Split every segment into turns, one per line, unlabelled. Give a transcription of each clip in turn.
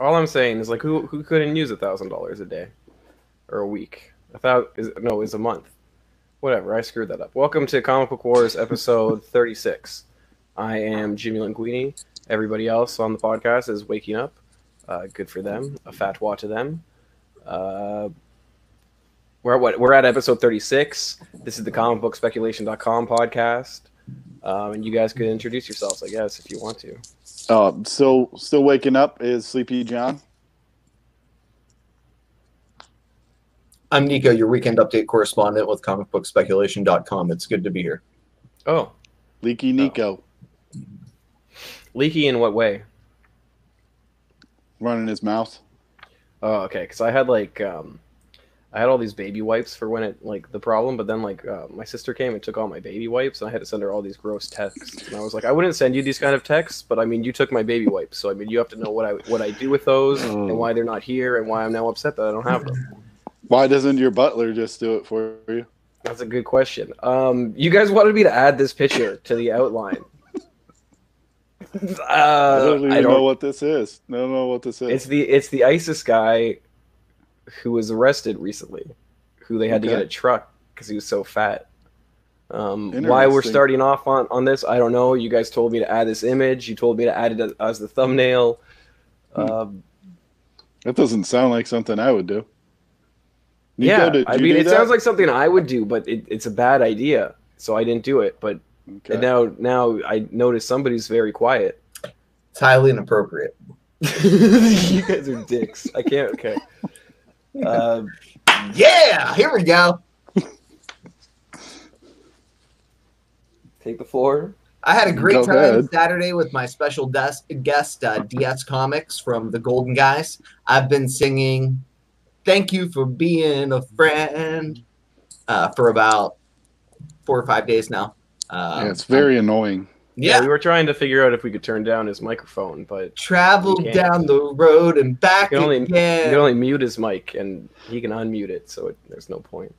All I'm saying is like who who couldn't use a thousand dollars a day or a week? A thousand is no, is a month. Whatever, I screwed that up. Welcome to Comic Book Wars episode 36. I am Jimmy Linguini. Everybody else on the podcast is waking up. Uh, good for them. A fat wah to them. Uh, we're at what? We're at episode 36. This is the comicbookspeculation.com podcast. Um, and you guys could introduce yourselves, I guess, if you want to.
Uh, still, still waking up is Sleepy Jawn.
I'm Nico, your weekend update correspondent with comicbookspeculation.com. It's good to be here.
Oh,
Leaky Nico
leaky in what way?
running his mouth.
Oh, okay. Because I had like, um, I had all these baby wipes for when it like the problem, but then like uh, my sister came and took all my baby wipes, and I had to send her all these gross texts. And I was like, I wouldn't send you these kind of texts, but I mean, you took my baby wipes, so I mean, you have to know what I what I do with those
Oh.
and why they're not here and why I'm now upset that I don't have them.
Why doesn't your butler just do it for you?
That's a good question. Um, you guys wanted me to add this picture to the outline.
I
Uh,
don't even
I don't
know what this is. I don't know what this is.
It's the it's the ISIS guy who was arrested recently, who they had to get a truck because he was so fat. Um, why we're starting off on, on this, I don't know. You guys told me to add this image. You told me to add it as, as the thumbnail.
Hmm.
Um,
that doesn't sound like something I would do. Nico,
yeah,
did
I mean, it
that?
sounds like something I would do, but it, it's a bad idea, so I didn't do it. But
Okay.
and now now I notice somebody's very quiet.
It's highly inappropriate.
you guys are dicks. I can't. Okay. Uh,
Yeah, here we go.
take the floor.
I had a great
Go
time
ahead.
Saturday with my special des- guest, uh, DS Comics from the Golden Guys. I've been singing Thank You for Being a Friend uh, for about four or five days now. Um,
yeah, it's very annoying.
Yeah,
yeah.
we were trying to figure out if we could turn down his microphone, but
Traveled down the road and back
You can only-
again.
you can only mute his mic, and he can unmute it, so it, there's no point.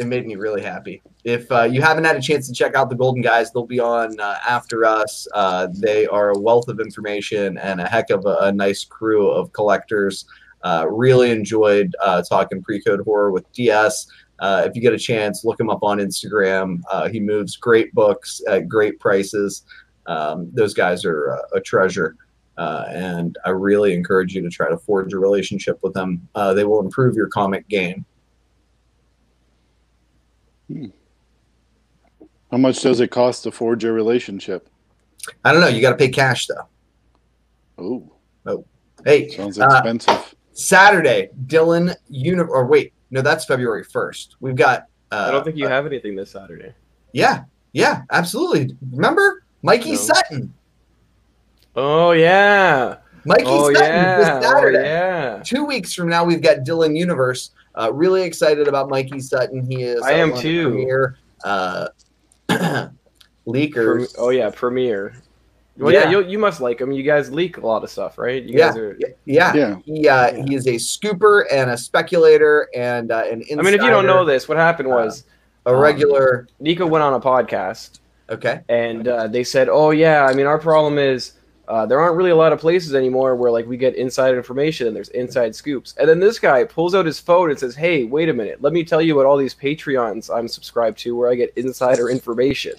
it made me really happy. If uh, you haven't had a chance to check out the Golden Guys, they'll be on uh, after us. Uh, they are a wealth of information and a heck of a, a nice crew of collectors. Uh, really enjoyed uh, talking pre-code horror with DS. Uh, if you get a chance, look him up on Instagram. Uh, he moves great books at great prices. Um, those guys are uh, a treasure. Uh, and I really encourage you to try to forge a relationship with them. Uh, they will improve your comic game.
How much does it cost to forge a relationship?
I don't know. You got to pay cash though.
Oh, Oh,
Hey,
sounds
uh,
expensive.
Saturday, Dylan Uni or wait, no, that's February first. We've got. Uh,
I don't think you
uh,
have anything this Saturday.
yeah, yeah, absolutely. Remember Mikey
No.
Sutton?
Oh yeah.
Mikey
Oh
Sutton
yeah.
this
Oh
Saturday.
yeah.
Two weeks from now, we've got Dylan Universe. Uh, really excited about Mikey Sutton. He is.
I am too.
Premiere, uh,
Prem-
leakers.
oh yeah, Premiere. Well, yeah,
Yeah.
you, you must like him. You guys leak a lot of stuff, right? You
Yeah,
guys are.
yeah.
Yeah.
He uh, he is a scooper and a speculator and uh, an insider.
I mean, if you don't know this, what happened was
a regular.
Nico went on a podcast
Okay.
and uh, they said, "Oh yeah, I mean, our problem is uh, there aren't really a lot of places anymore where like we get inside information and there's inside scoops." And then this guy pulls out his phone and says, "Hey, wait a minute, let me tell you what all these Patreons I'm subscribed to where I get insider information."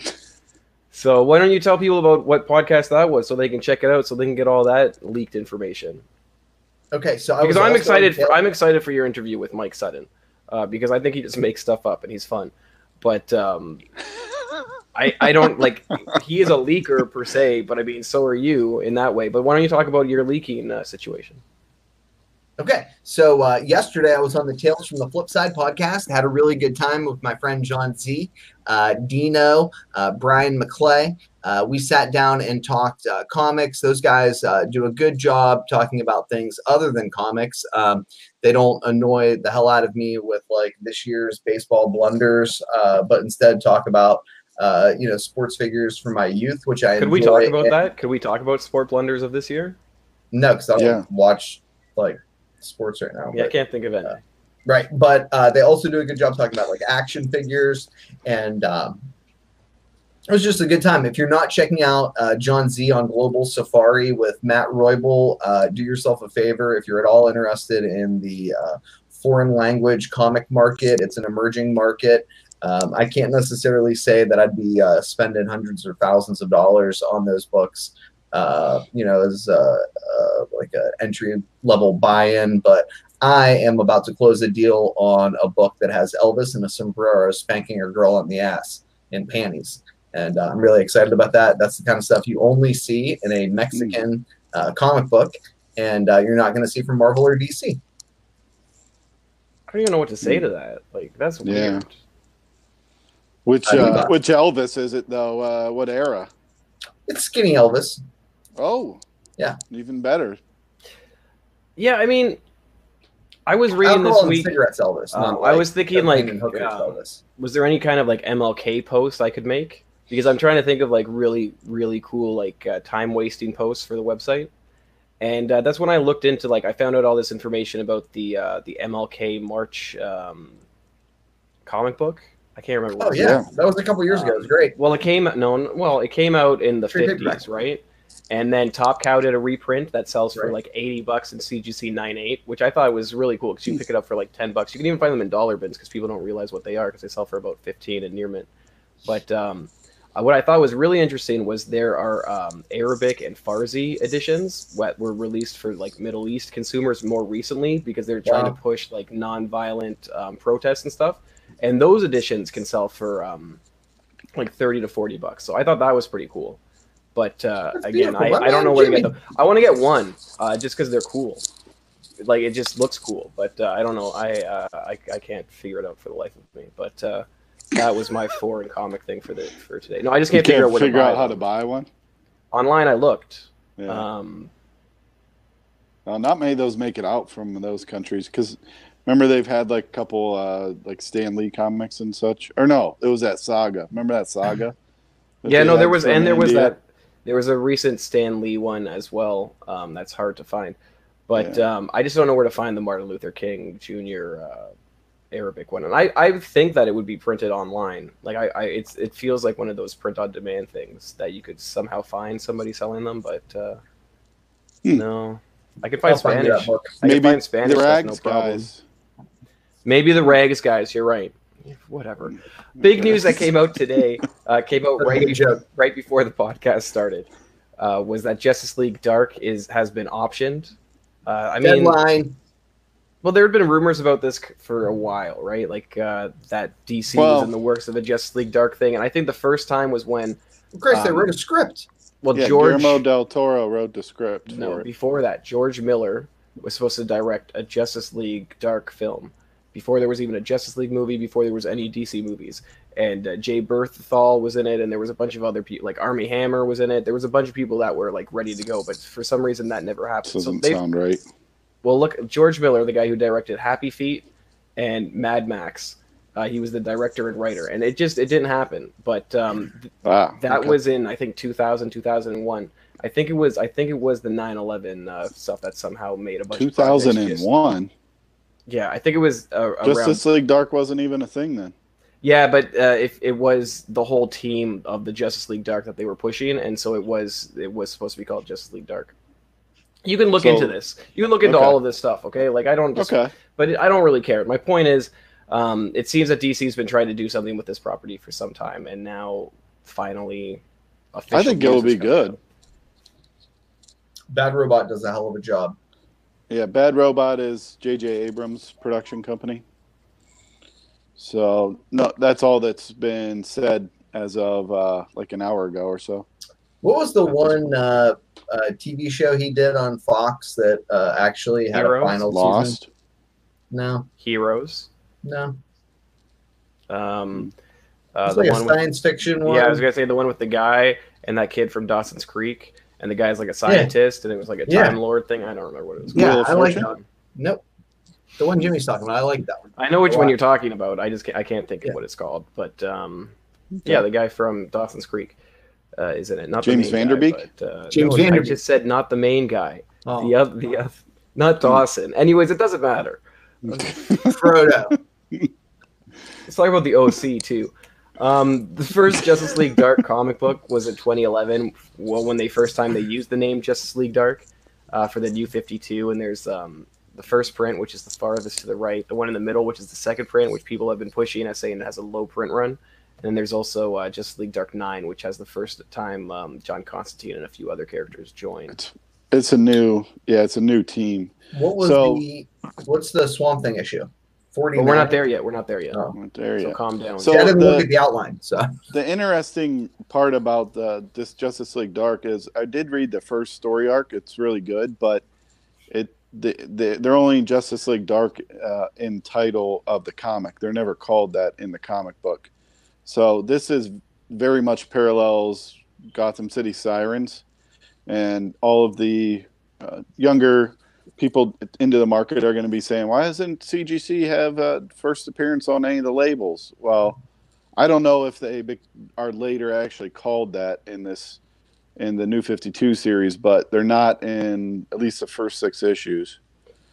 So why don't you tell people about what podcast that was so they can check it out so they can get all that leaked information?
Okay. So I
Because I'm excited. For, I'm excited for your interview with Mike Sutton uh, because I think he just makes stuff up and he's fun. But um, I I don't like he is a leaker per se, but I mean so are you in that way. But why don't you talk about your leaking uh, situation?
Okay, so uh, yesterday I was on the Tales from the Flip Side podcast. Had a really good time with my friend John Z, uh, Dino, uh, Brian McClay. Uh, we sat down and talked uh, comics. Those guys uh, do a good job talking about things other than comics. Um, they don't annoy the hell out of me with like this year's baseball blunders, uh, but instead talk about uh, you know sports figures from my youth, which I
Could we talk
enjoy.
about that? Could we talk about sport blunders of this year?
No, because I don't
Yeah.
watch like sports right now.
Yeah, I can't think of any.
Right, but uh, they also do a good job talking about like action figures and um, it was just a good time. If you're not checking out uh, John Z on Global Safari with Matt Roybal, uh, do yourself a favor. If you're at all interested in the uh, foreign language comic market, it's an emerging market. Um, I can't necessarily say that I'd be uh, spending hundreds or thousands of dollars on those books, uh, you know, as uh, uh, like an entry level buy in, but I am about to close a deal on a book that has Elvis in a sombrero spanking a girl on the ass in panties. And uh, I'm really excited about that. That's the kind of stuff you only see in a Mexican uh, comic book, and uh, you're not going to see from Marvel or DC.
I don't even know what to say to that. Like that's
Yeah.
weird.
Which uh, which Elvis is it though? Uh, what era?
It's skinny Elvis.
Oh,
Yeah.
even better.
Yeah, I mean, I was reading
Alcohol
this week.
cigarettes Elvis.
Um,
not
I was thinking, like,
and hookers
um,
Elvis.
was there any kind of like MLK post I could make? Because I'm trying to think of like really, really cool like uh, time wasting posts for the website, and uh, that's when I looked into like I found out all this information about the uh, the MLK March um, comic book. I can't remember.
Oh
what it
yeah. that was a couple years ago. It was great.
Well, it came no, n- well, it came out in the
Trade
fifties,
paperback.
right? And then Top Cow did a reprint that sells for
Right.
like eighty bucks in CGC 98, which I thought was really cool because you pick it up for like ten bucks. You can even find them in dollar bins because people don't realize what they are because they sell for about fifteen in near mint. But um, uh, what I thought was really interesting was there are um, Arabic and Farsi editions that were released for like Middle East consumers more recently because they're trying
Wow.
to push like non-violent um, protests and stuff. And those editions can sell for um, like 30 to 40 bucks. So I thought that was pretty cool. But uh, again, I. I don't know
Man,
where to get them. I want to get one uh, just because they're cool. Like it just looks cool, but uh, I don't know. I, uh, I I can't figure it out for the life of me. But uh, that was my foreign comic thing for the for today. No, I just can't, figure out
can't
where
figure
to
out how to buy one.
Online. I looked.
Yeah.
Um,
Uh, not many of those make it out from those countries because remember they've had like a couple uh, like Stan Lee comics and such. Or no, it was that Saga. Remember that Saga? that
yeah, no, there was, and there was
India?
that. There was a recent Stan Lee one as well. Um, that's hard to find, but
Yeah.
um, I just don't know where to find the Martin Luther King Jr. Uh, Arabic one, and I, I think that it would be printed online. Like I, I, it's it feels like one of those print on demand things that you could somehow find somebody selling them, but uh,
Hmm.
no, I could find
I'll find you that
Spanish.
book.
I can
Maybe
find Spanish
the Rags
no problem.
guys.
Maybe the rags guys. You're right. Whatever. Big
Okay.
news that came out today. Uh, came out right before, right before the podcast started. Uh, was that Justice League Dark is has been optioned? Uh, I mean,
Deadline.
well, there had been rumors about this for a while, right? Like uh, that DC
Well-
was in the works of a Justice League Dark thing, and I think the first time was when,
Of course, they
um,
wrote a script.
well,
yeah,
George.
Guillermo del Toro wrote the script
No,
for it.
before that, George Miller was supposed to direct a Justice League Dark film. Before there was even a Justice League movie, before there was any DC movies, and uh, Jay Baruchel was in it, and there was a bunch of other people, like Armie Hammer was in it. There was a bunch of people that were like ready to go, but for some reason that never happened. So
doesn't
they,
sound right.
well, look, George Miller, the guy who directed Happy Feet and Mad Max, uh, he was the director and writer, and it just it didn't happen. But um,
Ah,
that
okay.
was in I think 2000 2001 I think it was I think it was the 9/11 uh, stuff that somehow made a bunch of
2001.
Yeah, I think it was uh, around
Justice League Dark wasn't even a thing then.
Yeah, but uh, if it was the whole team of the Justice League Dark that they were pushing and so it was it was supposed to be called Justice League Dark. You can look
So-
into this. You can look into
Okay.
all of this stuff, okay? Like I don't just
Okay.
but I don't really care. My point is, um, it seems that DC's been trying to do something with this property for some time, and now finally,
I think it'll be good.
out.
Bad Robot does a hell of a job.
Yeah, Bad Robot is J.J. Abrams' production company. So no, that's all that's been said as of uh, like an hour ago or so.
What was the one uh, uh, TV show he did on Fox that uh, actually had
Heroes?
a final season?
Lost.
No,
Heroes.
no.
Um, uh,
It's
the
like a
one with,
science fiction one.
yeah, I was gonna say the one with the guy and that kid from Dawson's Creek, and the guy's like a scientist, and it was like a
Yeah.
time lord thing. I don't remember what it was.
Yeah,
Wheel
I like
Fortune?
that one. Nope. The one Jimmy's talking about. I like that one.
I know which one you're talking about. I just can't, I can't think
Yeah.
of what it's called, but um, yeah, the guy from Dawson's Creek uh, is in it. Not
James
the main guy,
Van Der Beek?
but, uh,
James
no, I
Van Der Beek.
just said not the main guy.
Oh,
The other, the other, not Dawson. Anyways, it doesn't matter.
Frodo.
Let's talk about the OC too. Um, the first Justice League Dark comic book was in 2011. Well, when they first time they used the name Justice League Dark uh, for the New 52, and there's um, the first print, which is the farthest to the right, the one in the middle, which is the second print, which people have been pushing as saying it has a low print run. And then there's also uh, Justice League Dark Nine, which has the first time um, John Constantine and a few other characters joined.
It's, it's a new, yeah, it's a new team.
What was
So-
the what's the Swamp Thing issue? Forty.
But we're not there yet. We're not there yet.
Oh.
There
So calm down.
So-
I didn't
the-
look at the outline. So
the interesting part about the this Justice League Dark is I did read the first story arc. It's really good, but it the, the, they're only Justice League Dark uh, in title of the comic. They're never called that in the comic book. So this is very much parallels Gotham City Sirens, and all of the uh, younger people into the market are going to be saying, "Why doesn't CGC have a first appearance on any of the labels?" Well, I don't know if they are later actually called that in this in the New Fifty Two series, but they're not in at least the first six issues.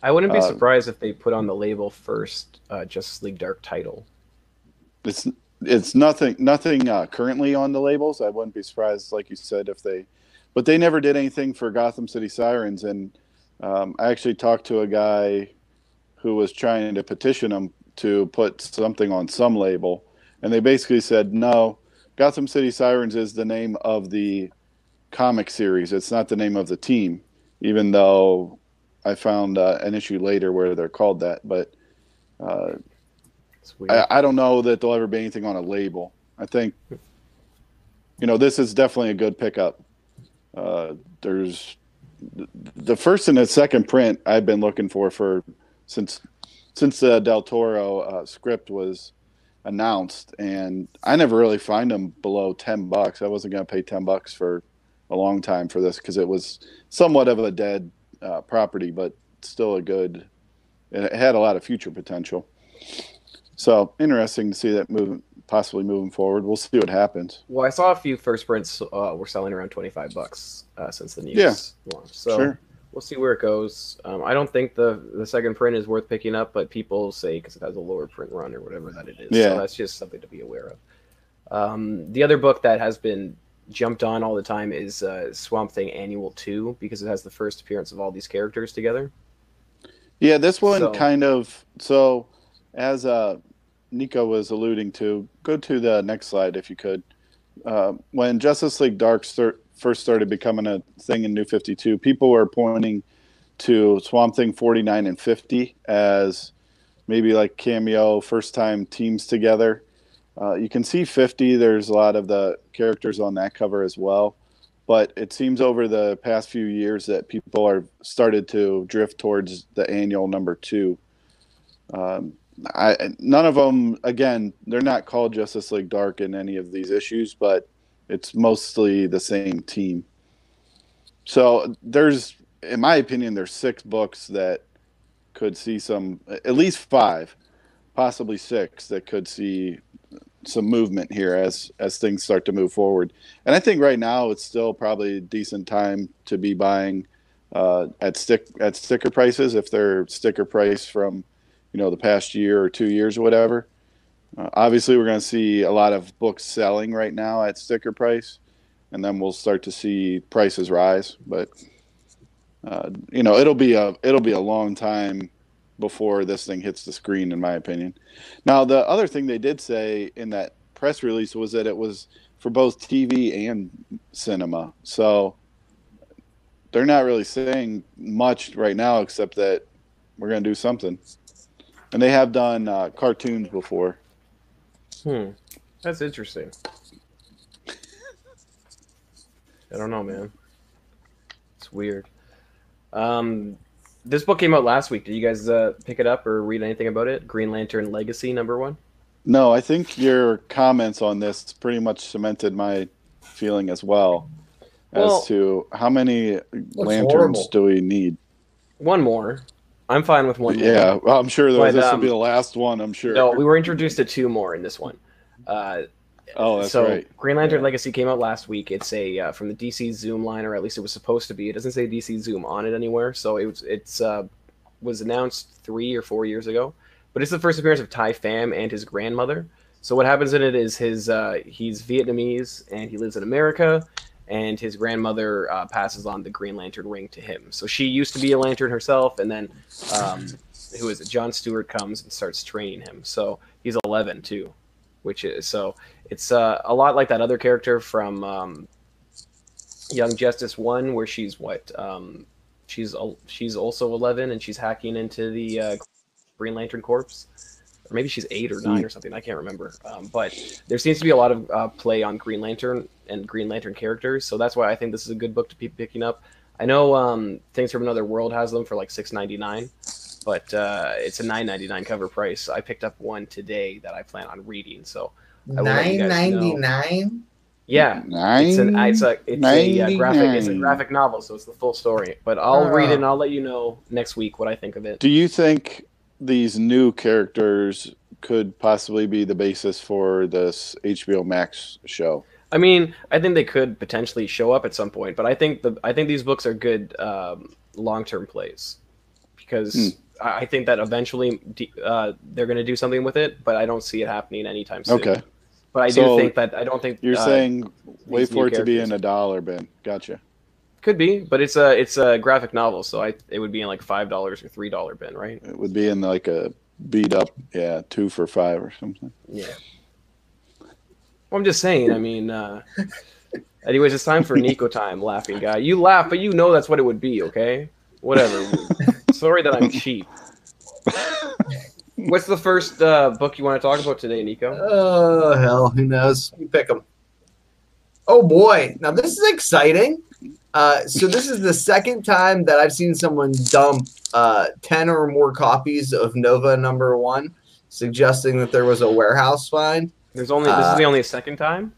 I wouldn't be
uh,
surprised if they put on the label first uh, Justice League Dark title.
It's it's nothing nothing uh, currently on the labels. I wouldn't be surprised, like you said, if they, but they never did anything for Gotham City Sirens. And um, I actually talked to a guy who was trying to petition them to put something on some label, and they basically said no. Gotham City Sirens is the name of the comic series. It's not the name of the team, even though I found uh, an issue later where they're called that. But uh, I, I don't know that there'll ever be anything on a label. I think, you know, this is definitely a good pickup. Uh, there's the first and the second print I've been looking for for since since the Del Toro uh, script was announced, and I never really find them below ten bucks. I wasn't going to pay ten bucks for a long time for this because it was somewhat of a dead uh, property, but still a good. It had a lot of future potential. So interesting to see that moving, possibly moving forward. We'll see what happens.
well, I saw a few first prints uh, were selling around 25 bucks uh, since the news
Yeah.
launched. So
Sure.
we'll see where it goes. Um, I don't think the the second print is worth picking up, but people say because it has a lower print run or whatever that it is.
Yeah.
So that's just something to be aware of. Um, the other book that has been jumped on all the time is uh, Swamp Thing Annual Two because it has the first appearance of all these characters together.
Yeah, this one
So-
kind of so as uh, Nico was alluding to. Go to the next slide if you could. Uh, when Justice League Dark start, first started becoming a thing in New Fifty Two, people were pointing to Swamp Thing forty nine and fifty as maybe like cameo first time teams together. Uh, you can see 50. There's a lot of the characters on that cover as well. But it seems over the past few years that people are started to drift towards the annual number two. Um, I none of them again. They're not called Justice League Dark in any of these issues, but it's mostly the same team. So there's, in my opinion, there's six books that could see some, at least five, possibly six that could see some movement here as as things start to move forward. And I think right now it's still probably a decent time to be buying uh, at stick at sticker prices if they're sticker price from you know the past year or two years or whatever. Uh, obviously, we're going to see a lot of books selling right now at sticker price, and then we'll start to see prices rise. But uh, you know, it'll be a it'll be a long time before this thing hits the screen, in my opinion. Now, the other thing they did say in that press release was that it was for both TV and cinema. So they're not really saying much right now, except that we're going to do something. And they have done uh, cartoons before.
Hmm. That's interesting. I don't know, man. It's weird. Um, this book came out last week. Did you guys uh, pick it up or read anything about it? Green Lantern Legacy number one.
No, I think your comments on this pretty much cemented my feeling as well,
Well-
as to how many lanterns
horrible.
do we need.
One more. I'm fine with one.
Yeah, well, I'm sure
But,
this will
um,
be the last one. I'm sure.
No, we were introduced to two more in this one. Uh,
oh, that's
so
right.
Green Lantern
Yeah.
Legacy came out last week. It's a uh, from the DC Zoom line, or at least it was supposed to be. It doesn't say DC Zoom on it anywhere, so it was it's uh, was announced three or four years ago. But it's the first appearance of Tai Pham and his grandmother. So what happens in it is his uh, he's Vietnamese and he lives in America, and his grandmother uh, passes on the Green Lantern ring to him. So she used to be a Lantern herself, and then um, who is it? John Stewart comes and starts training him. So he's 11 too, which is so it's uh, a lot like that other character from um, Young Justice One, where she's what um, she's she's also 11 and she's hacking into the uh, Green Lantern Corps. Or maybe she's eight or nine or something. I can't remember. Um, but there seems to be a lot of uh, play on Green Lantern and Green Lantern characters, so that's why I think this is a good book to be picking up. I know um, Things from Another World has them for like six ninety nine, but uh, it's a nine ninety nine cover price. I picked up one today that I plan on reading. So I will let you
Nine
guys know.
ninety nine.
yeah,
Nine.
it's an it's a it's a uh, graphic it's a graphic novel, so it's the full story. But I'll read
Oh.
it and I'll let you know next week what I think of it.
Do you think these new characters could possibly be the basis for this HBO Max show?
I mean, I think they could potentially show up at some point, but I think the I think these books are good um, long term plays because
Hmm.
I I think that eventually d- uh, they're going to do something with it, but I don't see it happening anytime soon.
Okay.
But I
So
do think that I don't think
You're
uh,
saying wait for it to be in a dollar bin. Gotcha.
Could be, but it's a it's a graphic novel, so I it would be in like five dollars or three dollar bin, right?
It would be in like a beat up, yeah, two for five or something.
Yeah. Well, I'm just saying. I mean, uh, anyways, it's time for Nico time, laughing guy. You laugh, but you know that's what it would be. Okay, whatever. Sorry that I'm cheap. What's the first uh, book you want to talk about today, Nico?
Oh hell, who knows? You pick them. Oh boy, now this is exciting. Uh, so this is the second time that I've seen someone dump uh, ten or more copies of Nova Number One, suggesting that there was a warehouse find.
There's only this
Uh,
is the only second time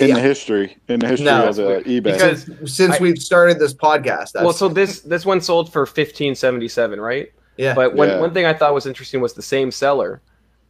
In
Yeah.
the history, in the history
No,
of uh, eBay.
because
Since
I-
we've started this podcast, that's,
well, so this this one sold for fifteen seventy seven, right?
yeah,
But one,
Yeah.
one thing I thought was interesting was the same seller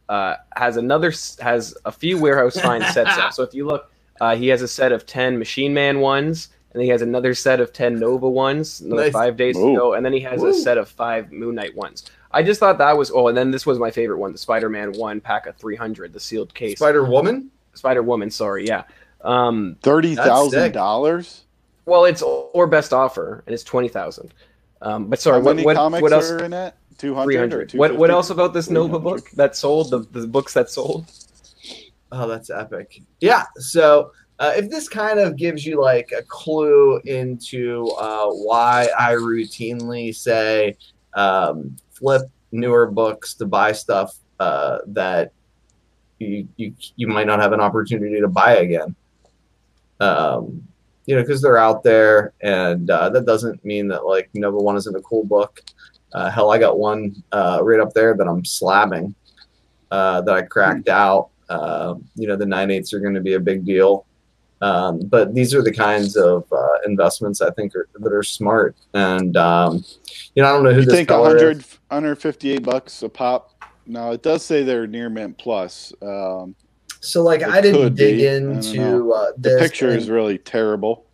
uh, has another has a few warehouse find sets up. So if you look, uh, he has a set of ten Machine Man ones, and he has another set of ten Nova ones, another
Nice.
five days
Ooh.
to go, and then he has
Woo.
a set of five Moon Knight ones. I just thought that was oh, and then this was my favorite one, the Spider Man one pack of three hundred, the sealed case,
Spider Woman.
Spider Woman. Sorry, yeah. Um,
Thirty thousand dollars.
well, it's or best offer, and it's twenty thousand. Um, but sorry,
How
what
many
what,
comics
what else?
are in it? Two
Three
hundred.
hundred. What what else about this Nova book that sold? The, the books that sold.
Oh, that's epic. Yeah. So uh, if this kind of gives you like a clue into uh, why I routinely say um, flip newer books to buy stuff uh, that you, you you might not have an opportunity to buy again. Um, you know, because they're out there, and uh, that doesn't mean that like Nova One isn't a cool book. Uh, hell, I got one uh, right up there that I'm slabbing uh, that I cracked out. Uh, you know, the nine eights are going to be a big deal. Um, but these are the kinds of uh, investments I think are, that are smart. And um, you know, I don't know who
You
this
think
seller is.
100, 158 bucks a pop? No, it does say they're near mint plus. Um,
So like, I didn't dig
be.
Into
know.
uh,
the picture
and-
is really terrible.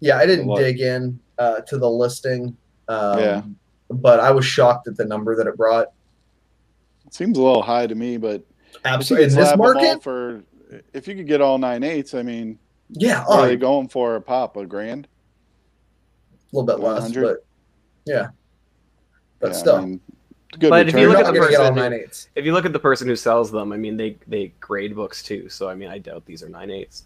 yeah, I didn't dig in uh, to the listing. Um,
Yeah.
But I was shocked at the number that it brought.
It seems a little high to me, but if you
Absolutely, in this
slap 'em all
market,
for if you could get all nine eights, I mean,
yeah, oh,
are
a
they going for a pop? A grand?
A little bit less,
100?
but yeah, but
Yeah, I
still,
mean, good
But if you look at the
going to get all
person-
nine eights.
If you look at the person who sells them, I mean, they they grade books too. So I mean, I doubt these are nine eights.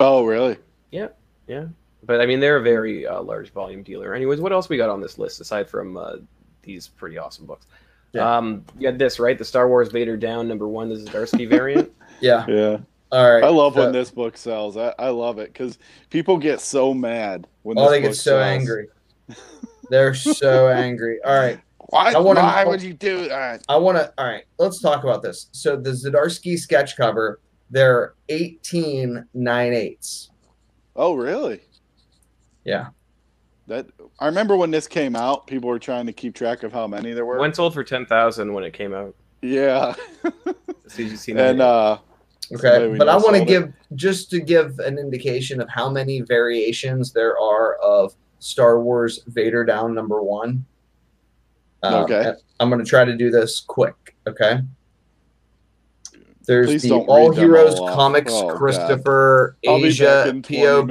oh, really?
Yeah, yeah, but I mean, they're a very uh, large volume dealer. Anyways, what else we got on this list aside from uh, these pretty awesome books?
Yeah.
Um, you had this right, the Star Wars Vader Down number one, the Zdarsky variant.
Yeah,
Yeah.
all right.
I love
So-
when this book sells. I, I love it because people get so mad when
Oh,
this
they get so
sells.
angry. They're so angry. All right.
Why,
I wanna-
why would you do that?
I want to. All right. Let's talk about this. So the Zdarsky sketch cover, they're 18 nine eighths.
Oh, really?
Yeah.
That I remember when this came out, people were trying to keep track of how many there were.
one sold for ten thousand when it came out.
yeah,
So you see that?
and uh,
Okay. But I want to
sold it.
give, just to give an indication of how many variations there are of Star Wars Vader Down number one. Um,
Okay.
I'm going to try to do this quick. Okay. There's
Please
the All Heroes
all.
Comics,
Oh,
Christopher,
I'll
Asia, POP,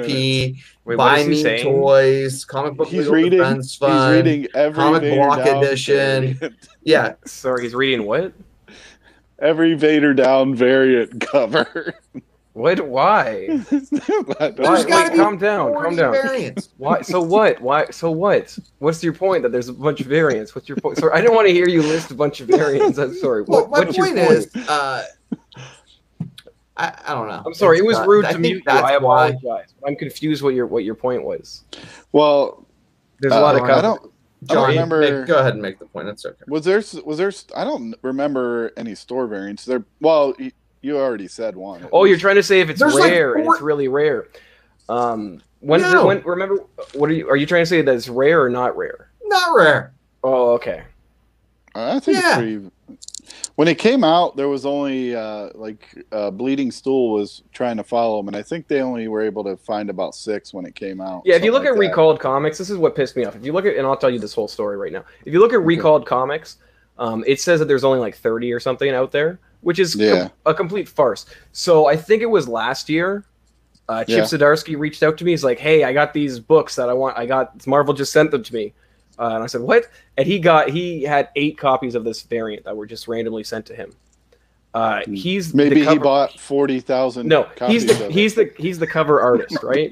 Wait,
Buy Me
saying?
Toys, Comic Book
He's
Legal
reading.
Defense
He's reading every
Comic
Vader
Block
Down
Edition.
variant.
Yeah,
Sorry, he's reading what?
every Vader Down variant cover.
What? Why?
I don't
Why?
Gotta
Wait,
be
calm down. Calm down.
variants.
Why? So what? Why? So what? What's your point? That there's a bunch of variants. What's your point? Sorry, I didn't want to hear you list a bunch of variants. I'm sorry.
Well,
What,
my
what's your
point is, uh, I, I don't know.
I'm sorry. It was
not-
rude to
think
mute you.
that's
I
why-
apologize. I'm confused. What your what your point was?
Well,
There's
uh,
a lot of
I don't. I don't remember.
make- go ahead and make the point. That's okay.
Was there? Was there? I don't remember any store variants. There. Well, you, you already said one. at
Oh, you're trying to say if it's
There's like
rare and it's really rare. Um, when?
No.
When remember? What are you? Are you trying to say that it's rare or not rare?
Not rare.
Oh, okay.
I think
Yeah.
it's pretty. When it came out, there was only uh, like uh, Bleeding Cool was trying to follow them, and I think they only were able to find about six when it came out.
Yeah, if you look
like
at
that.
Recalled Comics, this is what pissed me off. If you look at, and I'll tell you this whole story right now. If you look at Recalled Comics, um, it says that there's only like 30 or something out there, which is com- a complete farce. So I think it was last year. Uh, Chip
Yeah.
Zdarsky reached out to me. He's like, "Hey, I got these books that I want. I got Marvel just sent them to me." Uh, and I said, "What?" And he got he had eight copies of this variant that were just randomly sent to him. Uh,
Hmm.
he's
maybe
the
he bought forty thousand.
no, he's the he's the he's the cover artist, right?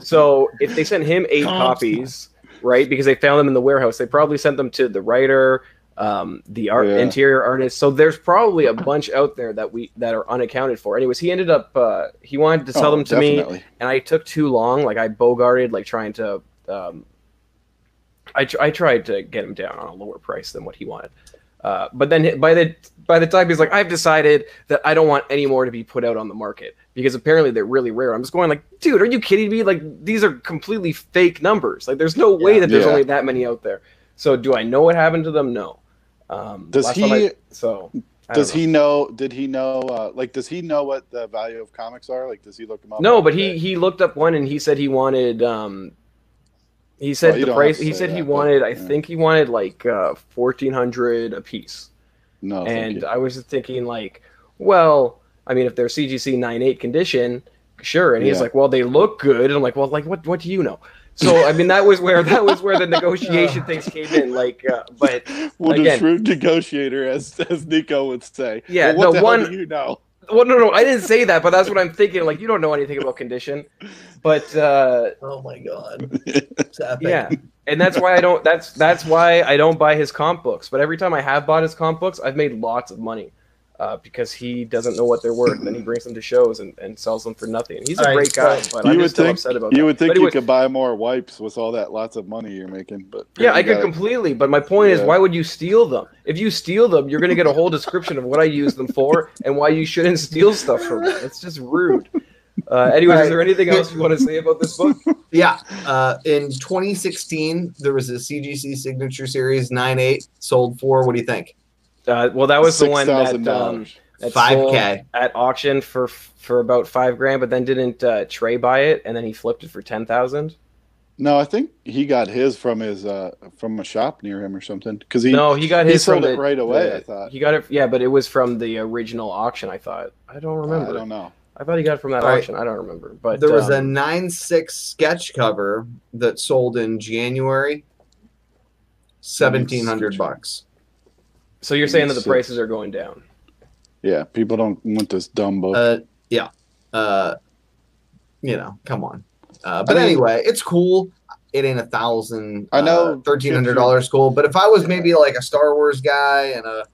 so if they sent him eight
Comps.
copies, right, because they found them in the warehouse, they probably sent them to the writer, um, the art
Yeah.
interior artist. So there's probably a bunch out there that we that are unaccounted for. Anyways, he ended up uh, he wanted to sell them to me, and I took too long. Like I bogarted, like trying to. Um, I, tr- I tried to get him down on a lower price than what he wanted. Uh, but then by the by the time he's like, I've decided that I don't want any more to be put out on the market because apparently they're really rare. I'm just going like, dude, are you kidding me? Like these are completely fake numbers. Like there's no way
Yeah.
that there's
Yeah.
only that many out there. So do I know what happened to them? No. Um,
Does he-
I- so
Does
know.
he know? Did he know? Uh, like, does he know what the value of comics are? Like, does he look them up?
No, but he
day?
he looked up one and he said he wanted. Um, he said
Well,
the price. He said he
that, but,
wanted. I think he wanted like uh, fourteen hundred a piece.
no.
and. I was thinking like, well, I mean, if they're CGC 9.8 condition, sure. And he's
Yeah.
like, well, they look good. And I'm like, well, like what? What do you know? So I mean, that was where that was where the negotiation things came in. Like, uh, but
what
again-
a shrewd negotiator, as as Nico would say.
Yeah,
Well, what
no,
the hell
one-
do you know?
Well, no, no, I didn't say that, but that's what I'm thinking. Like, you don't know anything about condition, but uh,
Oh my god.
Yeah, and that's why I don't. That's that's why I don't buy his comp books. But every time I have bought his comp books, I've made lots of money. Uh, because he doesn't know what they're worth, then he brings them to shows and, and sells them for nothing. He's a
All right,
great guy, but
you
I'm
would
just
think
upset about
you
that.
would think
But
you could buy more wipes with all that lots of money you're making, but
Yeah, I could completely, but my point is, why would you steal them? If you steal them, you're going to get a whole description of what I use them for and why you shouldn't steal stuff from me. It's just rude. Uh, anyways, is there anything else you want to say about this book?
Yeah. Uh, in 2016, there was a CGC signature series 9.8 sold for. What do you think?
Uh, well, that was the one that, um,
$6,000.
5K.
at auction for for about five grand, but then didn't uh, Trey buy it, and then he flipped it for ten thousand.
No, I think he got his from his uh from a shop near him or something. Because he
No, he got
he
his
sold
from
it
the-
right away,
the-
I thought.
he got it. Yeah, but it was from the original auction. I thought. I don't remember.
I don't know.
I thought he got it from that
All right.
auction. I don't remember. But
there was a
nine
six sketch cover that sold in January. 1700
Sketch.
bucks.
So you're saying that the prices are going down?
Yeah, people don't want this dumb book.
Uh, yeah. Uh, you know, come on. Uh, but
I mean-
anyway, it's cool. It ain't a thousand.
I know
uh, thirteen hundred dollars cool. But if I was maybe like a Star Wars guy and a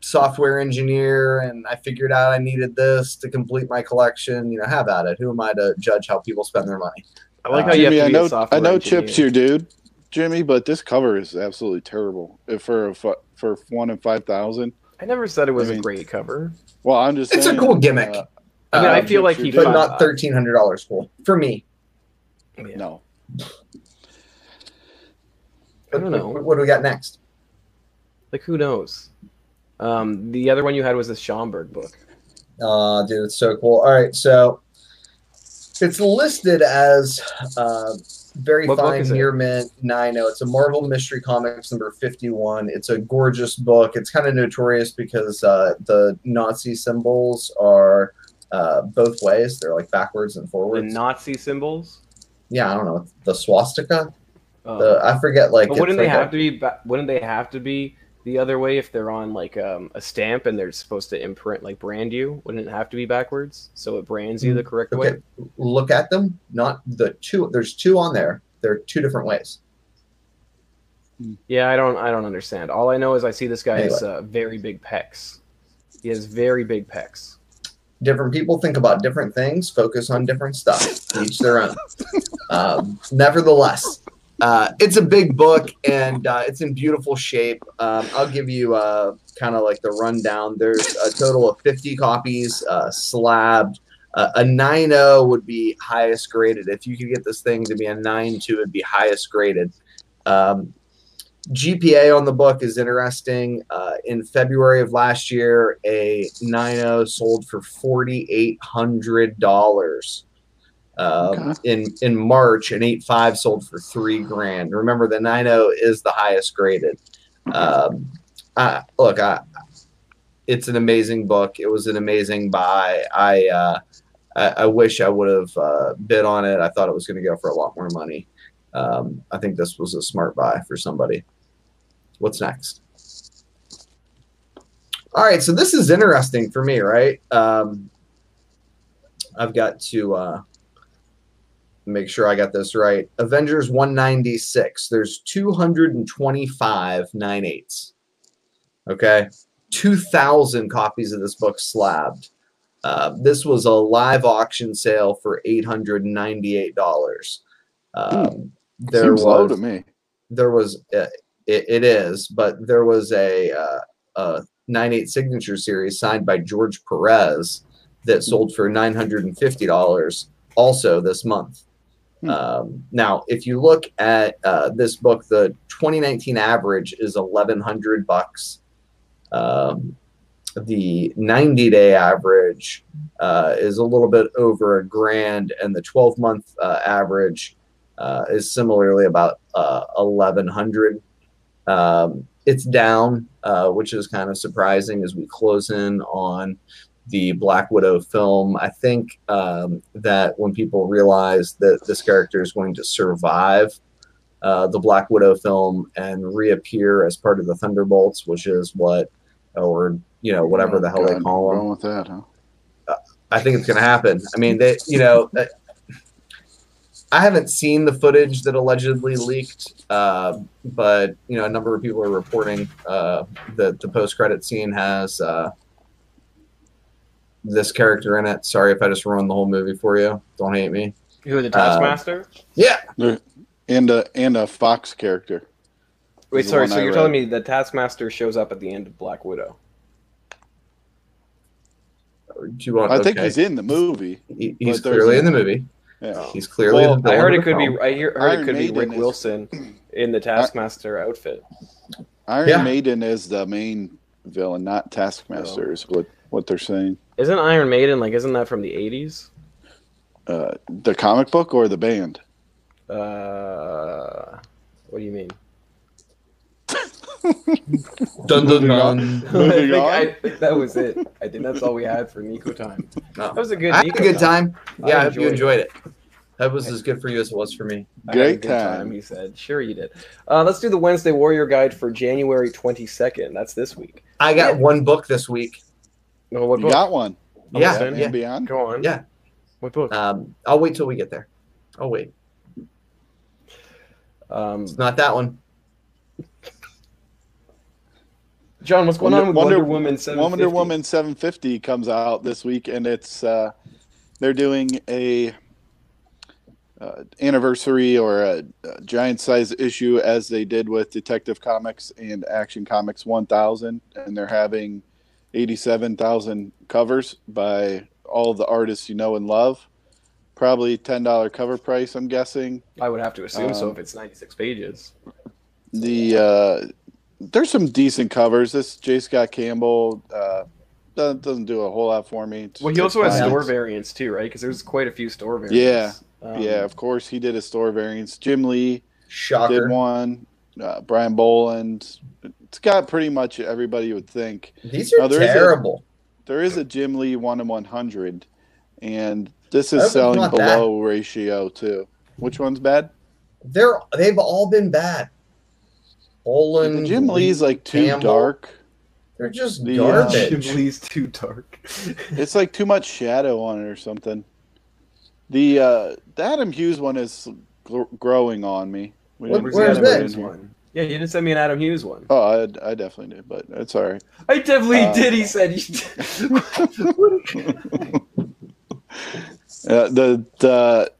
software engineer, and I figured out I needed this to complete my collection, you know, have at it. Who am I to judge how people spend their money?
I like
Uh,
how you have
Jimmy,
to
I know
a software
I know
engineer.
chips here, dude. Jimmy, but this cover is absolutely terrible. If for a, fu- for one in five thousand.
I never said it was
I mean-
a great cover.
Well, I'm just
It's a cool gimmick.
uh,
I mean,
Uh,
I feel like he,
but
but not thirteen hundred dollars cool for me.
Yeah.
no.
I don't know.
What, what do we got next?
Like who knows? Um, the other one you had was this Schomburg book.
Uh, dude, it's so cool. All right, so it's listed as uh, very
What
fine
is it?
near mint nine oh it's a marvel mystery comics number 51 it's a gorgeous book it's kind of notorious because uh, the nazi symbols are uh, both ways they're like backwards and forwards.
The Nazi symbols.
yeah i don't know the swastika
Oh.
the, i forget like
but wouldn't they
like
have
a-
to be? ba- Wouldn't they have to be the other way if they're on like um, a stamp and they're supposed to imprint like brand you? Wouldn't it have to be backwards so it brands you the correct way?
Mm, look at them not the two there's two on there they're two different ways
Yeah, I don't. I don't understand. All I know is I see this guy has uh, very big pecs. He has very big pecs.
different people think about different things, focus on different stuff, each their own. Um, nevertheless, uh, it's a big book and uh, it's in beautiful shape. Um, I'll give you uh, kind of like the rundown. There's a total of 50 copies uh, slabbed. Uh, a 9.0 would be highest graded. If you could get this thing to be a 9.2, it'd be highest graded. Um, GPA on the book is interesting. Uh, in February of last year, a 9.0 sold for $4,800. Um,
Okay.
In in March, an 8.5 sold for three grand. Remember, the 9.0 is the highest graded. Um, I, look, I, it's an amazing book. It was an amazing buy. I uh, I, I wish I would have uh, bid on it. I thought it was going to go for a lot more money. Um, I think this was a smart buy for somebody. What's next? All right, so this is interesting for me, right? Um, I've got to uh, make sure I got this right. Avengers 196. There's 225 nine eights. Okay, 2,000 copies of this book slabbed. Uh, this was a live auction sale for $898. Um, there
Seems low to me.
there was uh, it, it is, but there was a uh, a nine eight signature series signed by George Perez that sold for nine hundred and fifty dollars also this month.
Hmm.
Um, now, if you look at uh, this book, the 2019 average is 1100 bucks. Um, the 90 day average uh, is a little bit over a grand, and the 12 month uh, average uh, is similarly about uh, 1100. Um, it's down, uh, which is kind of surprising as we close in on the Black Widow film. I think um, that when people realize that this character is going to survive uh, the Black Widow film and reappear as part of the Thunderbolts, which is what, or you know, whatever the hell they call them.
With that, huh?
I think it's going to happen. I mean, they, you know, uh, I haven't seen the footage that allegedly leaked, uh, but you know, a number of people are reporting uh, that the post-credit scene has uh, this character in it. Sorry if I just ruined the whole movie for you. Don't hate me.
Who the uh, Taskmaster?
Yeah,
And a and a Fox character.
Wait, sorry. So
I
you're
read.
telling me the Taskmaster shows up at the end of Black Widow?
do you want?
I think
okay.
he's in the movie.
He- he's clearly in the movie.
Yeah.
He's clearly.
Well,
the villain
I heard it could
film.
be. I hear, heard
Iron
it could be Rick
is-
Wilson in the Taskmaster outfit.
Iron
Yeah.
Maiden is the main villain, not Taskmaster. Oh. Is what what they're saying.
Isn't Iron Maiden like? Isn't that from the '80s?
Uh, the comic book or the band?
Uh, what do you mean?
Dun, dun,
Moving
dun.
I, think,
on.
I think that was it. I think that's all we had for Nico time.
No.
That was a good.
I had a good time.
I
Yeah, I hope you
enjoyed
enjoyed it. That was as good for you as it was for me.
I had a
Great
good
time.
He said, "Sure, you did." Uh, let's do the Wednesday Warrior Guide for January twenty second. That's this week.
I got one book this week.
No, what
You
book?
got one.
Yeah,
Batman
yeah.
Beyond.
Go on.
Yeah.
What book?
Um, I'll wait till we get there. I'll wait.
Um,
It's not that one.
John, what's going
Wonder-
on with
Wonder-
Wonder, Woman? 750?
Wonder Woman 750 comes out this week, and it's uh, they're doing a uh, anniversary or a, a giant size issue as they did with Detective Comics and Action Comics 1000, and they're having 87,000 covers by all the artists you know and love. Probably ten dollar cover price, I'm guessing.
I would have to assume so
Um,
if it's ninety six pages.
The uh, there's some decent covers. This J. Scott Campbell uh, doesn't, doesn't do a whole lot for me. It's-
Well, he also has store variants too, right? Because there's quite a few store variants.
Yeah.
Um,
yeah, of course he did a store variants. Jim Lee
Shocker.
did one. Uh, Brian Bolland. It's got pretty much everybody you would think.
These are
Oh, there is a-
terrible.
There is a Jim Lee one in one hundred, and this is selling
not
below ratio too. Which one's bad?
They're they've all been bad. Bolland,
the Jim Lee's like too
Campbell.
dark.
They're just
The, uh,
garbage.
Jim Lee's too dark.
It's like too much shadow on it or something. The uh, the Adam Hughes one is gr- growing on me. We
What-
Where's
put that
this?
Hughes
in here.
one? Yeah, you didn't send me an Adam Hughes one.
Oh, I, I definitely did, but it's all right.
I definitely
Uh,
did. He said. You
Uh, the the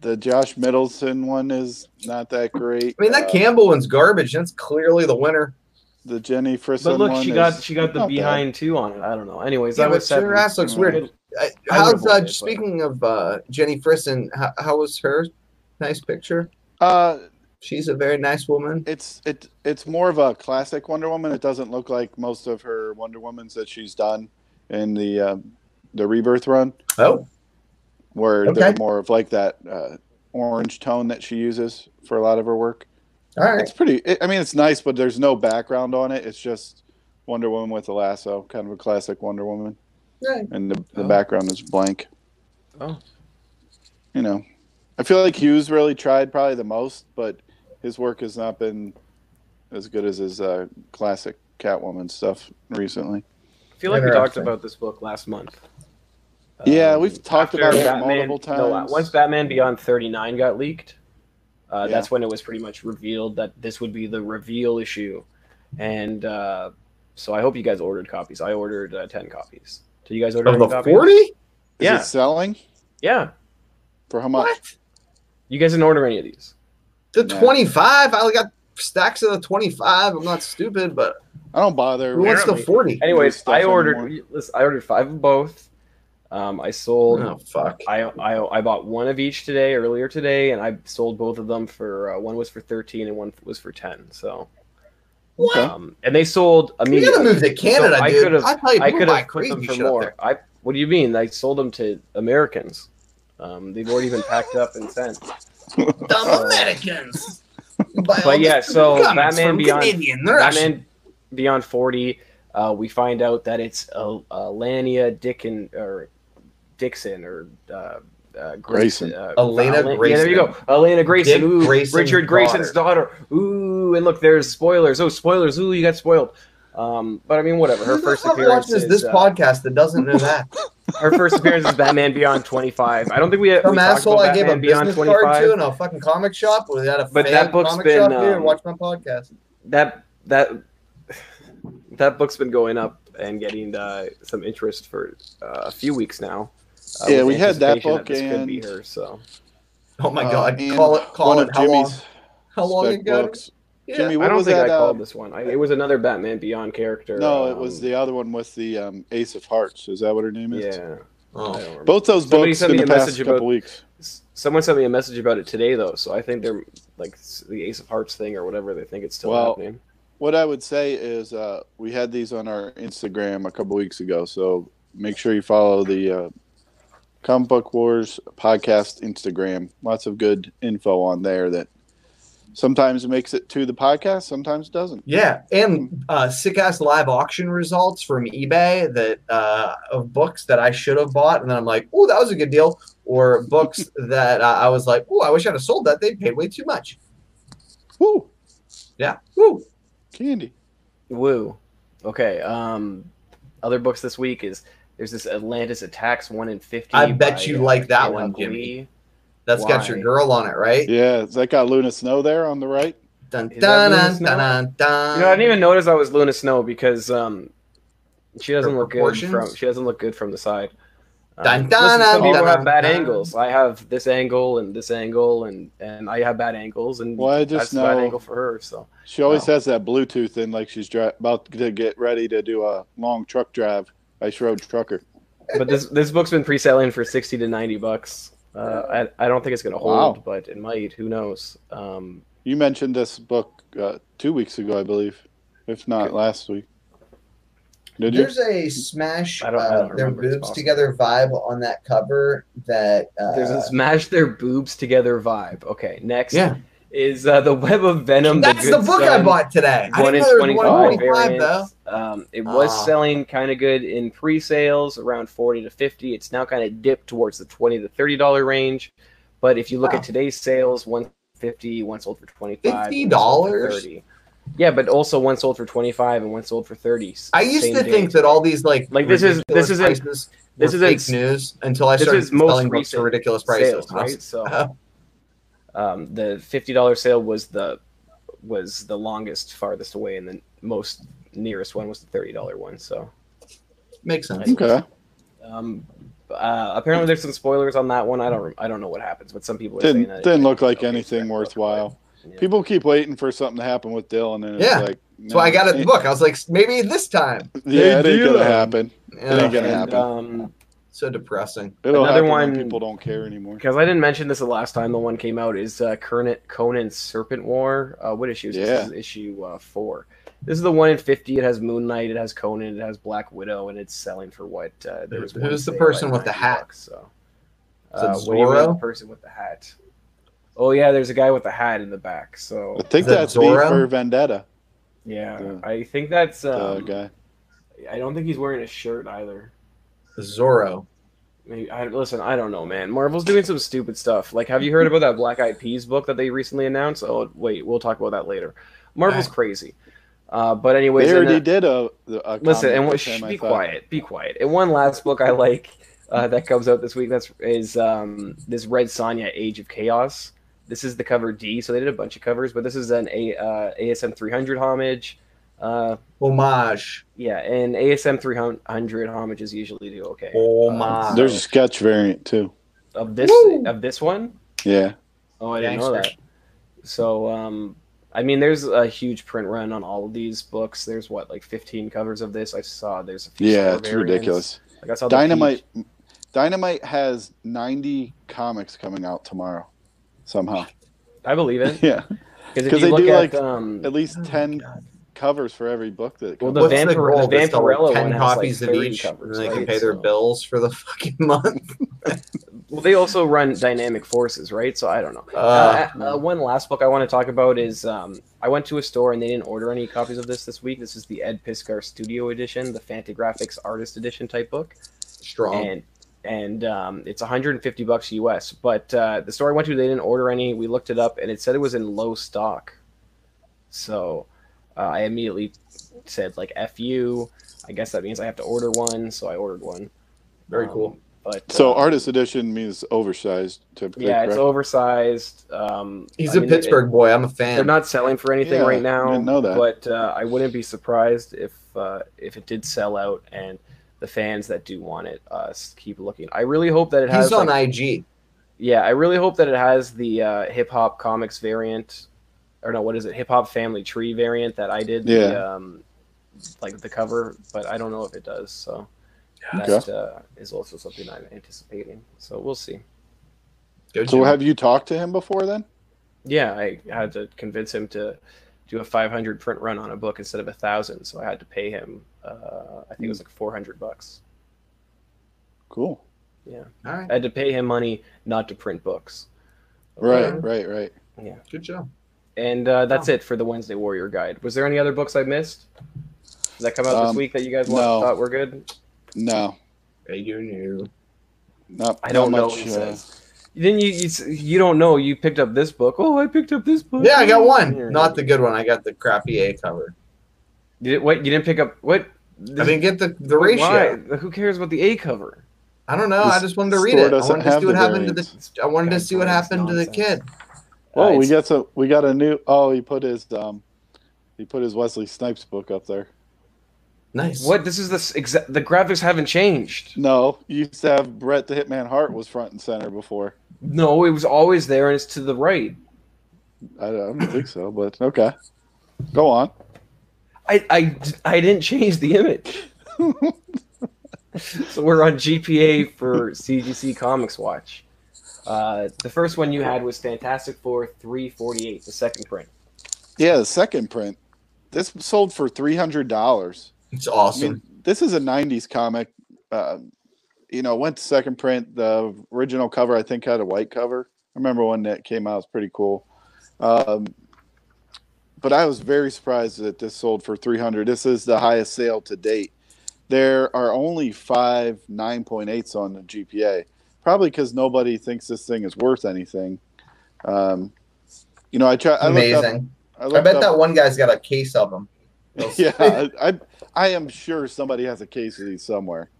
the Josh Middleton one is not that great.
I mean, that
Uh,
Campbell one's garbage. That's clearly the winner.
the Jenny Frison
but look,
one
she got she got the
not bad.
behind two on it. I don't know. Anyways,
Yeah,
that was
her ass looks weird.
Right.
Uh,
I
How's uh,
it, but-
speaking of uh, Jenny Frison? How, how was her nice picture?
Uh,
She's a very nice woman.
it's it it's more of a classic Wonder Woman. It doesn't look like most of her Wonder Womans that she's done in the uh, the Rebirth run,
Oh,
where
Okay.
they're more of like that uh, orange tone that she uses for a lot of her work.
all right.
It's pretty. It, I mean, it's nice, but there's no background on it. It's just Wonder Woman with a lasso, kind of a classic Wonder Woman,
Right.
and the, the
Oh.
background is blank.
Oh.
You know, I feel like Hughes really tried probably the most, but his work has not been as good as his uh, classic Catwoman stuff recently.
I feel like we talked about this book last month.
Yeah,
Um,
we've talked about it
Batman-
multiple
no,
times.
once Batman Beyond 39 got leaked, uh,
Yeah.
that's when it was pretty much revealed that this would be the reveal issue. And uh, so I hope you guys ordered copies. I ordered uh, 10 copies. Did you guys order
Of the forty?
Is
Yeah.
it selling
Yeah.
for how much?
What?
You guys didn't order any of these.
The
No.
twenty-five? I got stacks of the twenty-five. I'm not stupid, but
I don't bother.
who wants the forty?
Anyways, I ordered.
anymore.
Listen, I ordered five of both. Um, I sold.
Oh fuck!
I, I I bought one of each today, earlier today, and I sold both of them for uh, one was for thirteen and one was for ten. So,
What?
um, and they sold
We
immediately.
gotta move to Canada,
So I
dude.
could've-
I tell you,
I could have put
crazy
them for more. I what do you mean? I sold them to Americans. Um, they've already been packed up and sent.
Dumb Americans. You
But yeah, so
comics
Batman Beyond-
Canadian.
Batman Beyond Forty. Uh, we find out that it's uh, uh, Lania Dickin or Dixon or uh, uh, Grayson.
Grayson.
Uh,
Elena
Ela- Yeah,
Grayson.
there you go. Elena Grayson. Ooh,
Grayson's
Richard Grayson's daughter. Ooh, and look, there's spoilers. Oh, spoilers. Ooh, you got spoiled. Um, but I mean, whatever. Her first appearance
watches
is
this
uh,
podcast that doesn't know that.
her first appearance is Batman Beyond 25. I don't think we, we
Some
talked
asshole
about
I gave a
Batman Beyond
business card
25.
to in a fucking comic shop without a
But
fan
that book's
comic
been,
shop
um,
and watch my podcast.
that that that book's been going up and getting uh, some interest for uh, a few weeks now. uh,
Yeah, we had that
anticipation
book
this could be her. So
Oh my
Uh,
god!
and
Call it, call it.
of
How long?
Jimmy's
How long
spec
ago?
books.
Yeah.
Jimmy,
I
what
don't
was
think
that?
I
uh,
called this one. I, it was another Batman Beyond character.
No, it
um,
was the other one with the um, Ace of Hearts. Is that what her name is?
yeah.
Oh.
Both those
Somebody
books
sent
in
me
the
a
past
message
couple
about-
weeks.
Someone sent me a message about it today, though, so I think they're like the Ace of Hearts thing or whatever. They think it's still
Well,
happening.
What I would say is uh, we had these on our Instagram a couple weeks ago, so make sure you follow the uh, Comic Book Wars podcast Instagram. Lots of good info on there that sometimes it makes it to the podcast, sometimes it doesn't.
Yeah, and uh, sick ass live auction results from eBay that uh, of books that I should have bought, and then I'm like, oh, that was a good deal. Or books that uh, I was like, oh, I wish I'd have sold that. They paid way too much.
Woo,
Yeah. Woo.
candy.
Woo. Okay. Um, other books this week is there's this Atlantis Attacks one in fifty.
I bet
by,
you like that
Ken
one,
Buckley.
Jimmy. That's got your girl on it, right?
Yeah, has that got Luna Snow there on the right?
Dun,
Is that
dun, dun, dun, dun.
You know, I didn't even notice I was Luna Snow because um, she doesn't
Her
look good from she doesn't look good from the side. Um,
Dun,
listen,
dun,
some people
dun,
have bad
dun.
angles. I have this angle and this angle, and and I have bad angles, and
Well, I just
that's a bad
know-
angle for her. So
She always
Wow.
has that Bluetooth in, like she's dri- about to get ready to do a long truck drive. Ice road trucker.
but this this book's been pre-selling for 60 to 90 bucks uh, I, I don't think it's going to hold
Wow.
but it might who knows um,
You mentioned this book uh, two weeks ago, I believe, if not
Okay.
last week. Did you?
There's a smash
I don't- I
uh,
don't
their
remember.
Boobs together vibe on that cover that uh,
There's a
uh,
smash their boobs together vibe. Okay, next
yeah.
Is uh, the Web of Venom.
That's the,
Good
book I bought today.
One in
didn't know there was
25
one in 25 though.
variants. Um, it was
Ah.
selling kind of good in pre-sales around 40 to 50. It's now kind of dipped towards the 20 to 30 dollar range. But if you look
Wow.
at today's sales, one 50, one sold for 25, one sold for
$50?
30. Yeah, but also one sold for 25 and one sold for 30.
I used to
day.
think that all these like
Like, this is- this isn't- this isn't
fake news until I started
is most
selling books for ridiculous prices.
sales,
And I was-
right? So. um, the fifty dollar sale was the was the longest, farthest away, and the most nearest one was the thirty dollar one. So
Makes sense.
Okay.
um, uh, apparently there's some spoilers on that one. I don't I don't know what happens, but some people are
Didn't
that
didn't
it-
look like
okay,
anything worthwhile.
Yeah.
People keep waiting for something to happen with Dylan, and it's
Yeah.
like,
So I got it in the book. I was like, maybe this time.
Yeah, it ain't gonna happen.
Yeah,
ain't gonna
and,
happen.
Um,
so depressing.
It'll
Another
happen when
one-
people don't care anymore.
because I didn't mention this the last time the one came out is uh, Conan, Conan's Serpent War. Uh, what issue is this?
Yeah.
This is issue uh, four. This is the one in fifty. It has Moon Knight. It has Conan. It has Black Widow, and it's selling for what? Uh, there was
Who's the person with the hat?
bucks, so. Uh, what do you mean,
Zorro?
the person with the hat. Oh yeah, there's a guy with a hat in the back. So
I think
Is that
that's V
Zorro?
for Vendetta.
yeah,
The-
I think that's.
The
Um,
guy.
I don't think he's wearing a shirt either.
Zorro.
Maybe I listen. I don't know, man. Marvel's doing some stupid stuff. Like, have you heard about that Black Eyed Peas book that they recently announced? Oh, wait, we'll talk about that later. Marvel's
Right.
crazy. Uh, but anyways,
They already
uh,
did a, a
listen and what? Shh, be quiet. Be quiet. And one last book I like uh, that comes out this week. That's is um, this Red Sonja Age of Chaos. This is the cover D. So they did a bunch of covers, but this is an a uh, ASM 300 homage. Uh,
Homage.
yeah, and ASM 300 homages usually do okay.
Homage.
Uh,
There's a sketch variant too.
of this
Woo!
of this one.
Yeah.
Oh, I didn't know that. So, um, I mean, there's a huge print run on all of these books. There's what, like 15 covers of this. I saw there's a few
Yeah, it's
variants.
ridiculous.
Like I saw the
Dynamite Dynamite has 90 comics coming out tomorrow. Somehow.
I believe it
Yeah.
because if
'Cause
you
they do,
at
like,
um,
At least 10 covers for every book that
Well,
comes
the
out.
What's
Vampire-
the goal?
the
Just sell, like,
Vampirella
10
one has, like,
copies of
30
each,
covers,
and they can
right?
pay their
So-
bills for the fucking month.
well, they also run Dynamic Forces, right? So I don't know.
Uh,
Uh, uh, one last book I want to talk about is um, I went to a store and they didn't order any copies of this this week. This is the Ed Piskor Studio Edition, the Fantagraphics Artist Edition type book.
strong.
and and um, it's 150 bucks US. But uh, the store I went to, they didn't order any. We looked it up, and it said it was in low stock. So uh, I immediately said like "f you." I guess that means I have to order one, so I ordered one.
Very
Um,
cool.
But
So
uh,
artist edition means oversized typically.
yeah, it's oversized. Um,
He's
I
a
mean, it-
Pittsburgh boy. I'm a fan.
they're not selling for anything
Yeah,
right now.
didn't know that.
But uh, I wouldn't be surprised if uh, if it did sell out and the fans that do want it uh, keep looking. I really hope that it has.
He's on
like,
IG.
Yeah, I really hope that it has the uh, hip hop comics variant, or no, what is it? Hip hop family tree variant that I did. The,
Yeah.
um, like the cover, but I don't know if it does. So
Okay.
that uh, is also something I'm anticipating. So we'll see.
Good
So
job.
have you talked to him before then?
Yeah, I had to convince him to do a 500 print run on a book instead of a thousand. So I had to pay him. Uh, I think it was like 400 bucks.
Cool.
Yeah,
All right.
I had to pay him money not to print books.
Right, right, right, Yeah.
Good job.
And uh, that's
Wow.
it for the Wednesday Warrior Guide. Was there any other books I missed? Did that come out this
Um,
week that you guys want,
no.
thought were good?
No,
You knew.
not.
I don't
not
know.
Much, uh.
Then you, you you don't know. You picked up this book. Oh, I picked up this book.
Yeah, I got
Here.
one. Not the good one. I got the crappy A cover.
You didn't, you didn't pick up what?
I didn't get the the ratio.
Why? Who cares about the A cover?
I don't know.
This
I just wanted to read it. I wanted to see what
the
happened to the. I wanted to see what
that's
happened to the kid.
Oh,
Uh,
we got some. We got a new. Oh, he put his um, he put his Wesley Snipes book up there.
Nice.
What? This is the exact. The graphics haven't changed.
No, you used to have Bret the Hitman Hart was front and center before.
No, it was always there, and it's to the right.
I don't, I don't think so, but okay. Go on.
I, I, I didn't change the image. so we're on GPA for CGC Comics Watch. Uh, the first one you had was Fantastic Four 348, the second print.
Yeah, the second print. This sold for three hundred dollars.
It's
I
awesome.
mean, this is a '90s comic. Uh, you know, went to second print. The original cover, I think, had a white cover. I remember when that came out; it was pretty cool. Um, but I was very surprised that this sold for 300. This is the highest sale to date. There are only five 9.8s on the GPA, probably because nobody thinks this thing is worth anything. Um, you know, I try. I looked up-
Amazing.
I,
I, bet
up-
that one guy's got a case of them.
yeah, I, I I am sure somebody has a case of these somewhere.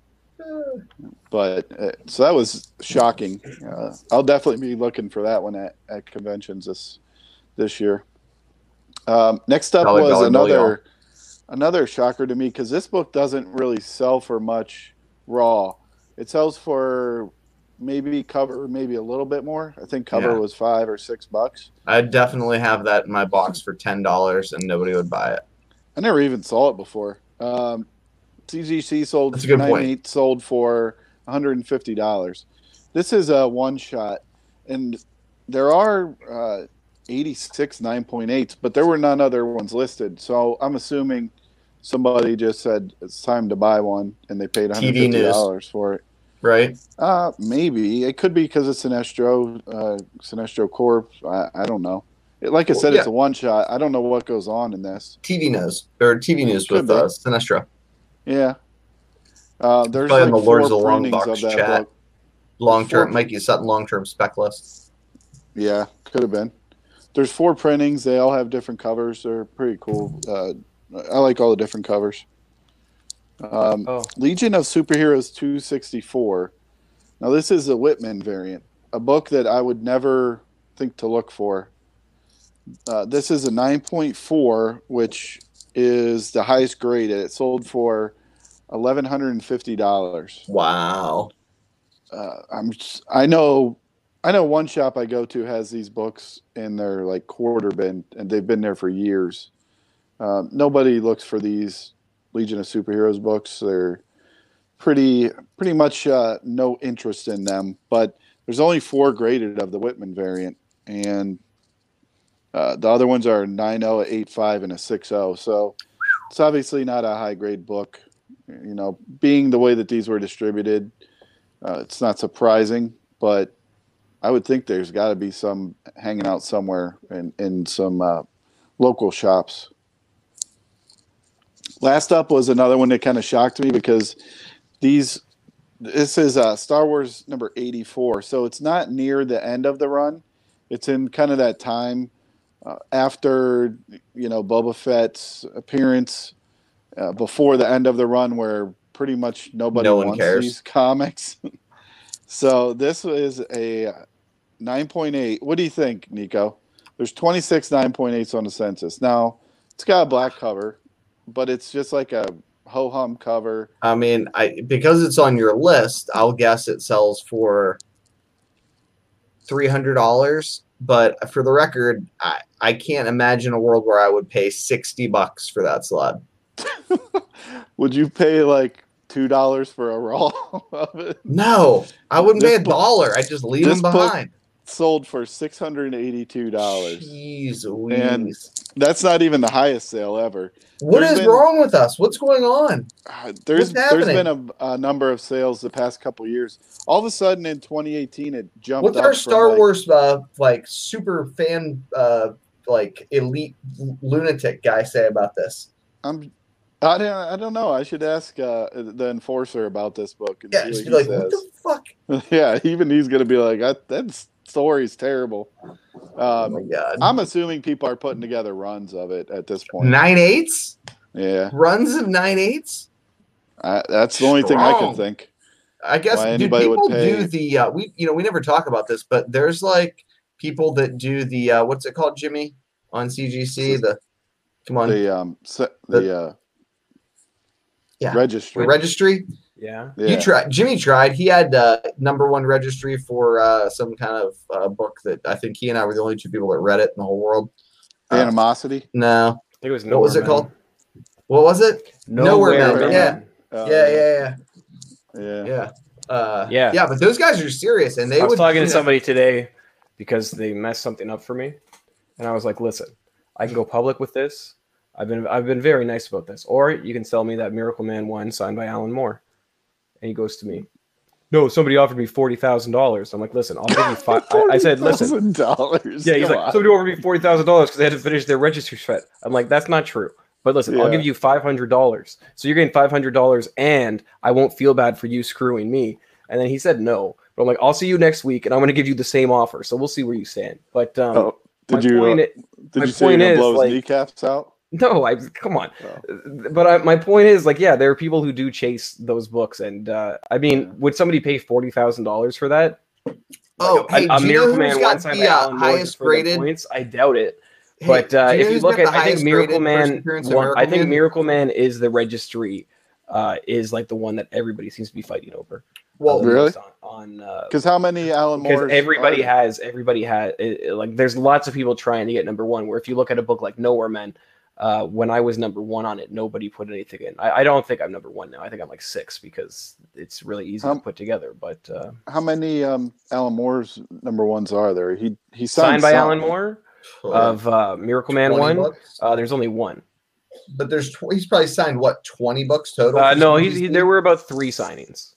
But uh, so that was shocking. Uh, I'll definitely be looking for that one at, at conventions this this year. Um, next up
Dollar,
was
y'all.
another another shocker to me because this book doesn't really sell for much raw. It sells for maybe cover maybe a little bit more. I think cover
Yeah.
was five or six bucks.
I definitely have that in my box for ten dollars, and nobody would buy it.
I never even saw it before. Um, CGC sold
That's a good point.
98 sold for $150. This is a one shot, and there are uh, 86 9.8s, but there were none other ones listed. So I'm assuming somebody just said it's time to buy one, and they paid
TV
$150 for it.
Right?
Uh, maybe it could be because it's Sinestro, uh, Sinestro Corp. I, I don't know. It- Like I
Well,
said,
yeah.
it's a one shot. I don't know what goes on in this.
TV news or TV news
Could
with uh,
be.
Sinestra.
Yeah. Uh, there's
Probably
like
the Lords of the Long Box
of that
chat.
book.
Long term, Mikey Sutton long term spec list.
Yeah, could have been. There's four printings. They all have different covers. They're pretty cool. Uh, I like all the different covers. Um,
Oh,
Legion of Superheroes 264. Now, this is a Whitman variant, a book that I would never think to look for. Uh, this is a 9.4, which is the highest grade. It sold for $1,150.
Wow.
uh, I'm s- I know I know one shop I go to has these books in their like quarter bin and they've been there for years. Um, nobody looks for these Legion of Superheroes books. They're pretty pretty much uh, no interest in them. But there's only four graded of the Whitman variant, and uh, the other ones are 9.0, a 8.5, and a 6.0. So it's obviously not a high grade book. You know, being the way that these were distributed, uh, it's not surprising, but I would think there's got to be some hanging out somewhere in, in some uh, local shops. Last up was another one that kind of shocked me because these this is uh, Star Wars number 84, so it's not near the end of the run. It's in kind of that time uh, after you know Boba Fett's appearance, uh, before the end of the run, where pretty much nobody
No
wants
cares.
these comics. so this is a 9.8. What do you think, Nico? There's 26 9.8s on the census. Now it's got a black cover, but it's just like a ho hum cover.
I mean, I because it's on your list, I'll guess it sells for three hundred dollars. But for the record, I, I can't imagine a world where I would pay sixty bucks for that slot.
Would you pay like two dollars for a roll of it?
No, I wouldn't
This
pay a dollar. I just leave
this
them behind.
Sold for six hundred and eighty-two dollars.
Jeez
And
Louise.
That's not even the highest sale ever.
What
there's
is
been-
wrong with us? What's going on?
Uh, there's
What's
there's been a, a number of sales the past couple years. All of a sudden in 2018, it jumped.
What's our Star
like-
Wars uh, like super fan uh, like elite lunatic guy say about this?
I'm. I don't, I don't know. I should ask uh, the enforcer about this book and
Yeah, just be like,
he
what the fuck?
yeah, even he's gonna be like, I, that story's terrible.
Oh
Um,
my god.
I'm assuming people are putting together runs of it at this point.
Nine eights?
Yeah,
Runs of nine eights?
I, that's the only thing I can think.
I guess
would
people do the uh, we you know we never talk about this, but there's like people that do the uh, what's it called, Jimmy, on CGC? The come on
The um, se- the uh,
Yeah.
registry.
registry.
Yeah.
yeah.
You tried. Jimmy tried. He had uh, number one registry for uh, some kind of uh, book that I think he and I were the only two people that read it in the whole world. Uh,
Animosity.
no,
I think it was
what was it
Nowhere
called? What was it? Nowhere
Man,
Man.
yeah.
Uh,
yeah, yeah, yeah,
yeah.
yeah. Uh,
Yeah.
yeah. But those guys are serious, and they
I was
would
talking
do
to
that.
somebody today because they messed something up for me, and I was like, "Listen, I can go public with this. I've been I've been very nice about this. Or you can sell me that Miracle Man one signed by Alan Moore. And he goes to me, No, somebody offered me forty thousand dollars. I'm like, listen, I'll give you five. I, I said, listen.
dollars.
Yeah, he's like, somebody offered me forty thousand dollars because they had to finish their registry fee. I'm like, that's not true. But listen, I'll give you five hundred dollars. So you're getting five hundred dollars, and I won't feel bad for you screwing me. And then he said no. But I'm like, I'll see you next week, and I'm going to give you the same offer. So we'll see where you stand. But um,
Oh, did you?
point
uh, did
my
you say you're
point
gonna
is,
blow his
like-
kneecaps out?
no, I come on.
Oh.
But I, my point is, like, yeah, there are people who do chase those books, and uh, I mean, would somebody pay forty thousand dollars for that?
Oh,
Like,
hey,
a, a
do you know
Miracle
who's
Man
got
one signed
the uh,
Alan Moore just
highest
for
graded?
points? I doubt it.
Hey,
But uh, if you look at, I think
highest
Miracle
graded
Man,
appearance of
one, I think
Man?
Miracle Man is the registry, uh, is like the one that everybody seems to be fighting over.
Well,
uh,
Really?
On, on uh,
Because how many Alan
because everybody
are-
has everybody has it, it- like there's lots of people trying to get number one where if you look at a book like nowhere men uh, when i was number one on it nobody put anything in I, I don't think i'm number one now i think i'm like six because it's really easy
Um,
to put together but uh,
how many um, Alan Moore's number ones are there? He he
signed by
some.
alan moore of uh, miracle man one uh, there's only one
but there's tw- he's probably signed what 20 books total.
uh, no
CGC?
he's, he, there were about three signings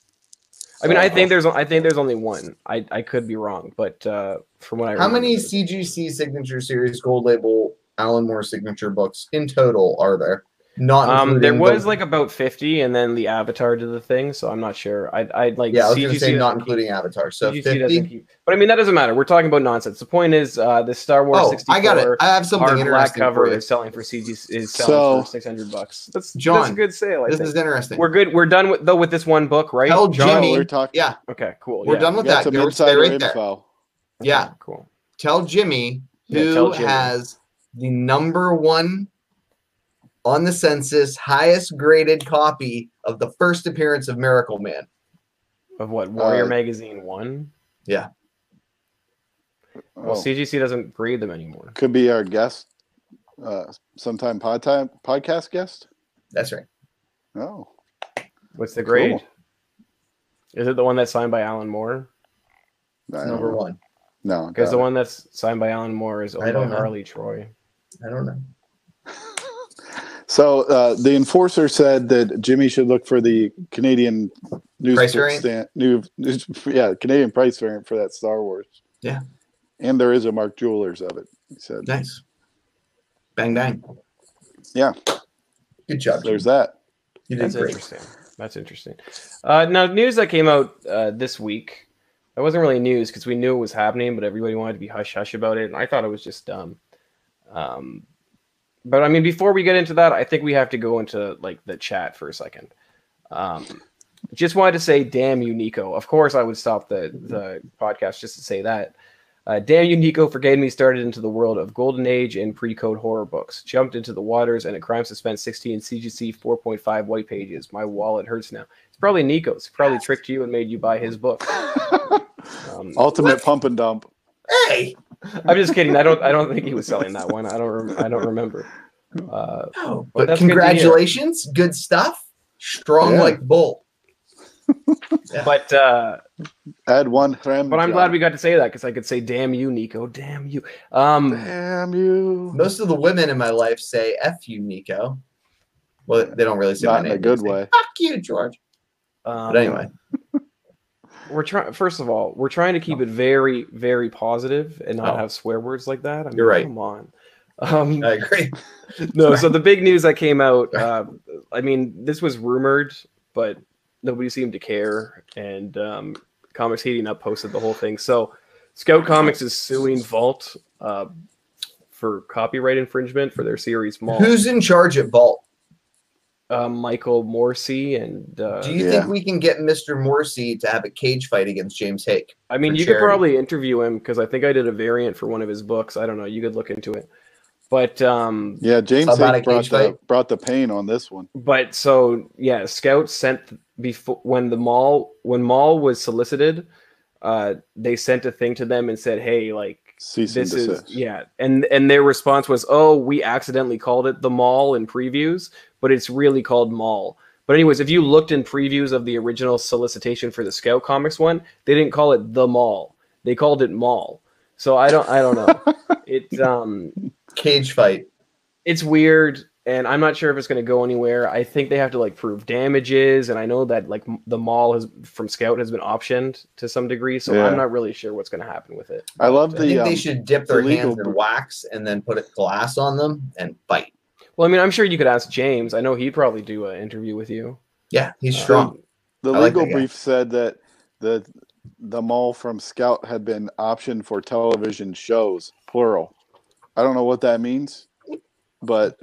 i mean i
Oh.
think there's i think there's only one i, I could be wrong but uh, from what i
How many CGC signature series gold label Alan Moore signature books in total are there? Not
Um, there was
the-
like about fifty, and then the Avatar did the thing, so I'm not sure. I I like
yeah, I was gonna say not
doesn't
including Avatar. So
keep, CGC doesn't
50.
keep, but I mean that doesn't matter. We're talking about nonsense. The point is, uh, the Star Wars
Oh,
64
I got it. I have something
hard black
interesting
cover
for
is selling for CG is selling
So-
for six hundred bucks. That's John. that's a good sale. I
This
think.
is interesting.
We're good. We're done with though with this one book, right?
Tell
John?
Jimmy-
we're talking.
yeah,
Okay, cool.
we're
yeah.
done with
we
that.
some
Go stay
insider
right there.
info.
Okay,
Yeah.
cool.
Tell Jimmy
Yeah,
who
tell Jimmy.
has the number one on the census highest graded copy of the first appearance of Miracle Man.
Of what Warrior
Uh,
Magazine one?
Yeah.
Well,
Oh,
CGC doesn't grade them anymore.
could be our guest, uh, sometime pod time podcast guest.
That's right.
Oh,
What's the grade?
Cool.
Is it the one that's signed by Alan Moore?
I don't
Number
know.
one.
No,
Because the one that's signed by Alan Moore is
I
owned by
don't know.
Harley Troy.
I don't know.
So uh, the enforcer said that Jimmy should look for the Canadian news
Price variant?
stand, new, news, yeah, Canadian price variant for that Star Wars.
Yeah.
and there is a Mark Jewelers of it. He said,
Nice. Bang bang.
Yeah.
Good job.
"There's that."
You did
That's
great.
interesting. That's interesting. Uh, now, news that came out uh, this week. That wasn't really news because we knew it was happening, but everybody wanted to be hush hush about it, and I thought it was just dumb. Um, but I mean, before we get into that, I think we have to go into like the chat for a second. Um, just wanted to say, damn you, Nico. Of course, I would stop the the podcast just to say that. Uh, damn you, Nico, for getting me started into the world of Golden Age and pre-code horror books. Jumped into the waters and a crime suspense 16 CGC 4.5 white pages. My wallet hurts now. It's probably Nico's. Probably tricked you and made you buy his book. Um,
Ultimate pump and dump.
Hey.
I'm just kidding. I don't. I don't think he was selling that one. I don't. Rem- I don't remember. Uh,
No,
Well,
but
that's good
congratulations. Good stuff. Strong
Yeah.
like bull.
but uh,
Add one. Rem
but I'm
job.
glad we got to say that because I could say, "Damn you, Nico! Damn you!" Um,
Damn you!
Most of the women in my life say "f you, Nico." Well, they don't really say
Not
my
in a good
They say,
way.
Fuck you, George.
um,
But anyway,
we're trying. First of all, we're trying to keep it very, very positive and not
Oh.
have swear words like that. I mean,
You're right.
Come on. Um,
I agree.
no, so the big news that came out. Uh, I mean, this was rumored, but nobody seemed to care. And um, Comics Heating Up posted the whole thing. So Scout Comics is suing Vault uh, for copyright infringement for their series Mall.
Who's in charge at Vault?
Uh, Michael Moreci and uh,
Do you
Yeah.
think we can get Mr. Moreci to have a cage fight against James Haick?
I mean,
for
you could probably interview him because I think I did a variant for one of his books. I don't know. You could look into it. But um,
Yeah, James
Haick
brought the
fight?
brought the pain on this one.
but so yeah, Scout sent before when the mall when mall was solicited, uh, they sent a thing to them and said, "Hey, like
Cease
this
and
is yeah," and and their response was, "Oh, we accidentally called it the mall in previews, but it's really called mall." But anyways, if you looked in previews of the original solicitation for the Scout Comics one, they didn't call it the mall; they called it mall. So I don't I don't know. it's um
Cage fight.
it's weird. And I'm not sure if it's going to go anywhere. I think they have to like prove damages, and I know that like the mall has from Scout has been optioned to some degree, so
Yeah.
I'm not really sure what's going to happen with it.
I love the.
I think
the.
they
Um,
should dip their
legal
hands in wax and then put it glass on them and bite.
Well, I mean, I'm sure you could ask James. I know he'd probably do an interview with you.
Yeah, he's
Uh,
strong.
the
I like
legal
that guy.
brief said that the the mall from Scout had been optioned for television shows, plural. I don't know what that means, but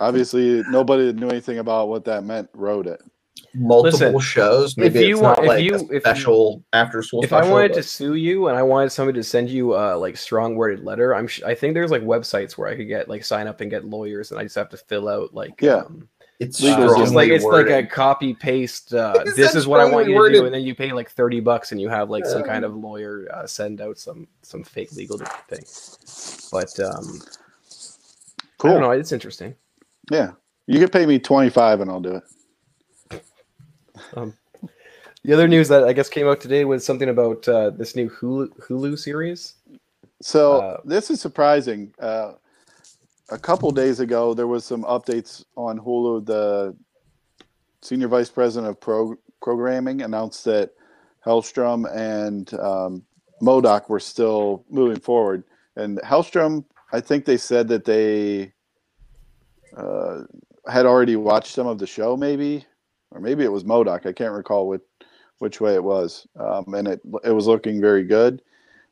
obviously nobody knew anything about what that meant wrote it.
Multiple
Listen,
shows. Maybe
you
it's
want-
not
if
like
you-
a
if
special after school.
if I wanted
but-
to sue you and I wanted somebody to send you uh like strong worded letter, I'm sh- I think there's like websites where I could get like sign up and get lawyers, and I just have to fill out like
Yeah.
um,
it's
uh, just like it's like a copy paste. Uh,
Is
this
that
is what I want you to do, and then you pay like thirty bucks, and you have like some kind of lawyer uh, send out some some fake legal thing. But um, I don't know. It's interesting.
Yeah. You could pay me 25 and I'll do it.
The other news that I guess came out today was something about uh, this new Hulu, Hulu series.
So
Uh,
this is surprising. Uh, a couple days ago, there was some updates on Hulu. The senior vice president of pro- programming announced that Helstrom and um, MODOK were still moving forward. And Helstrom, I think they said that they uh, had already watched some of the show, maybe, or maybe it was MODOK. I can't recall which which way it was, um, and it it was looking very good.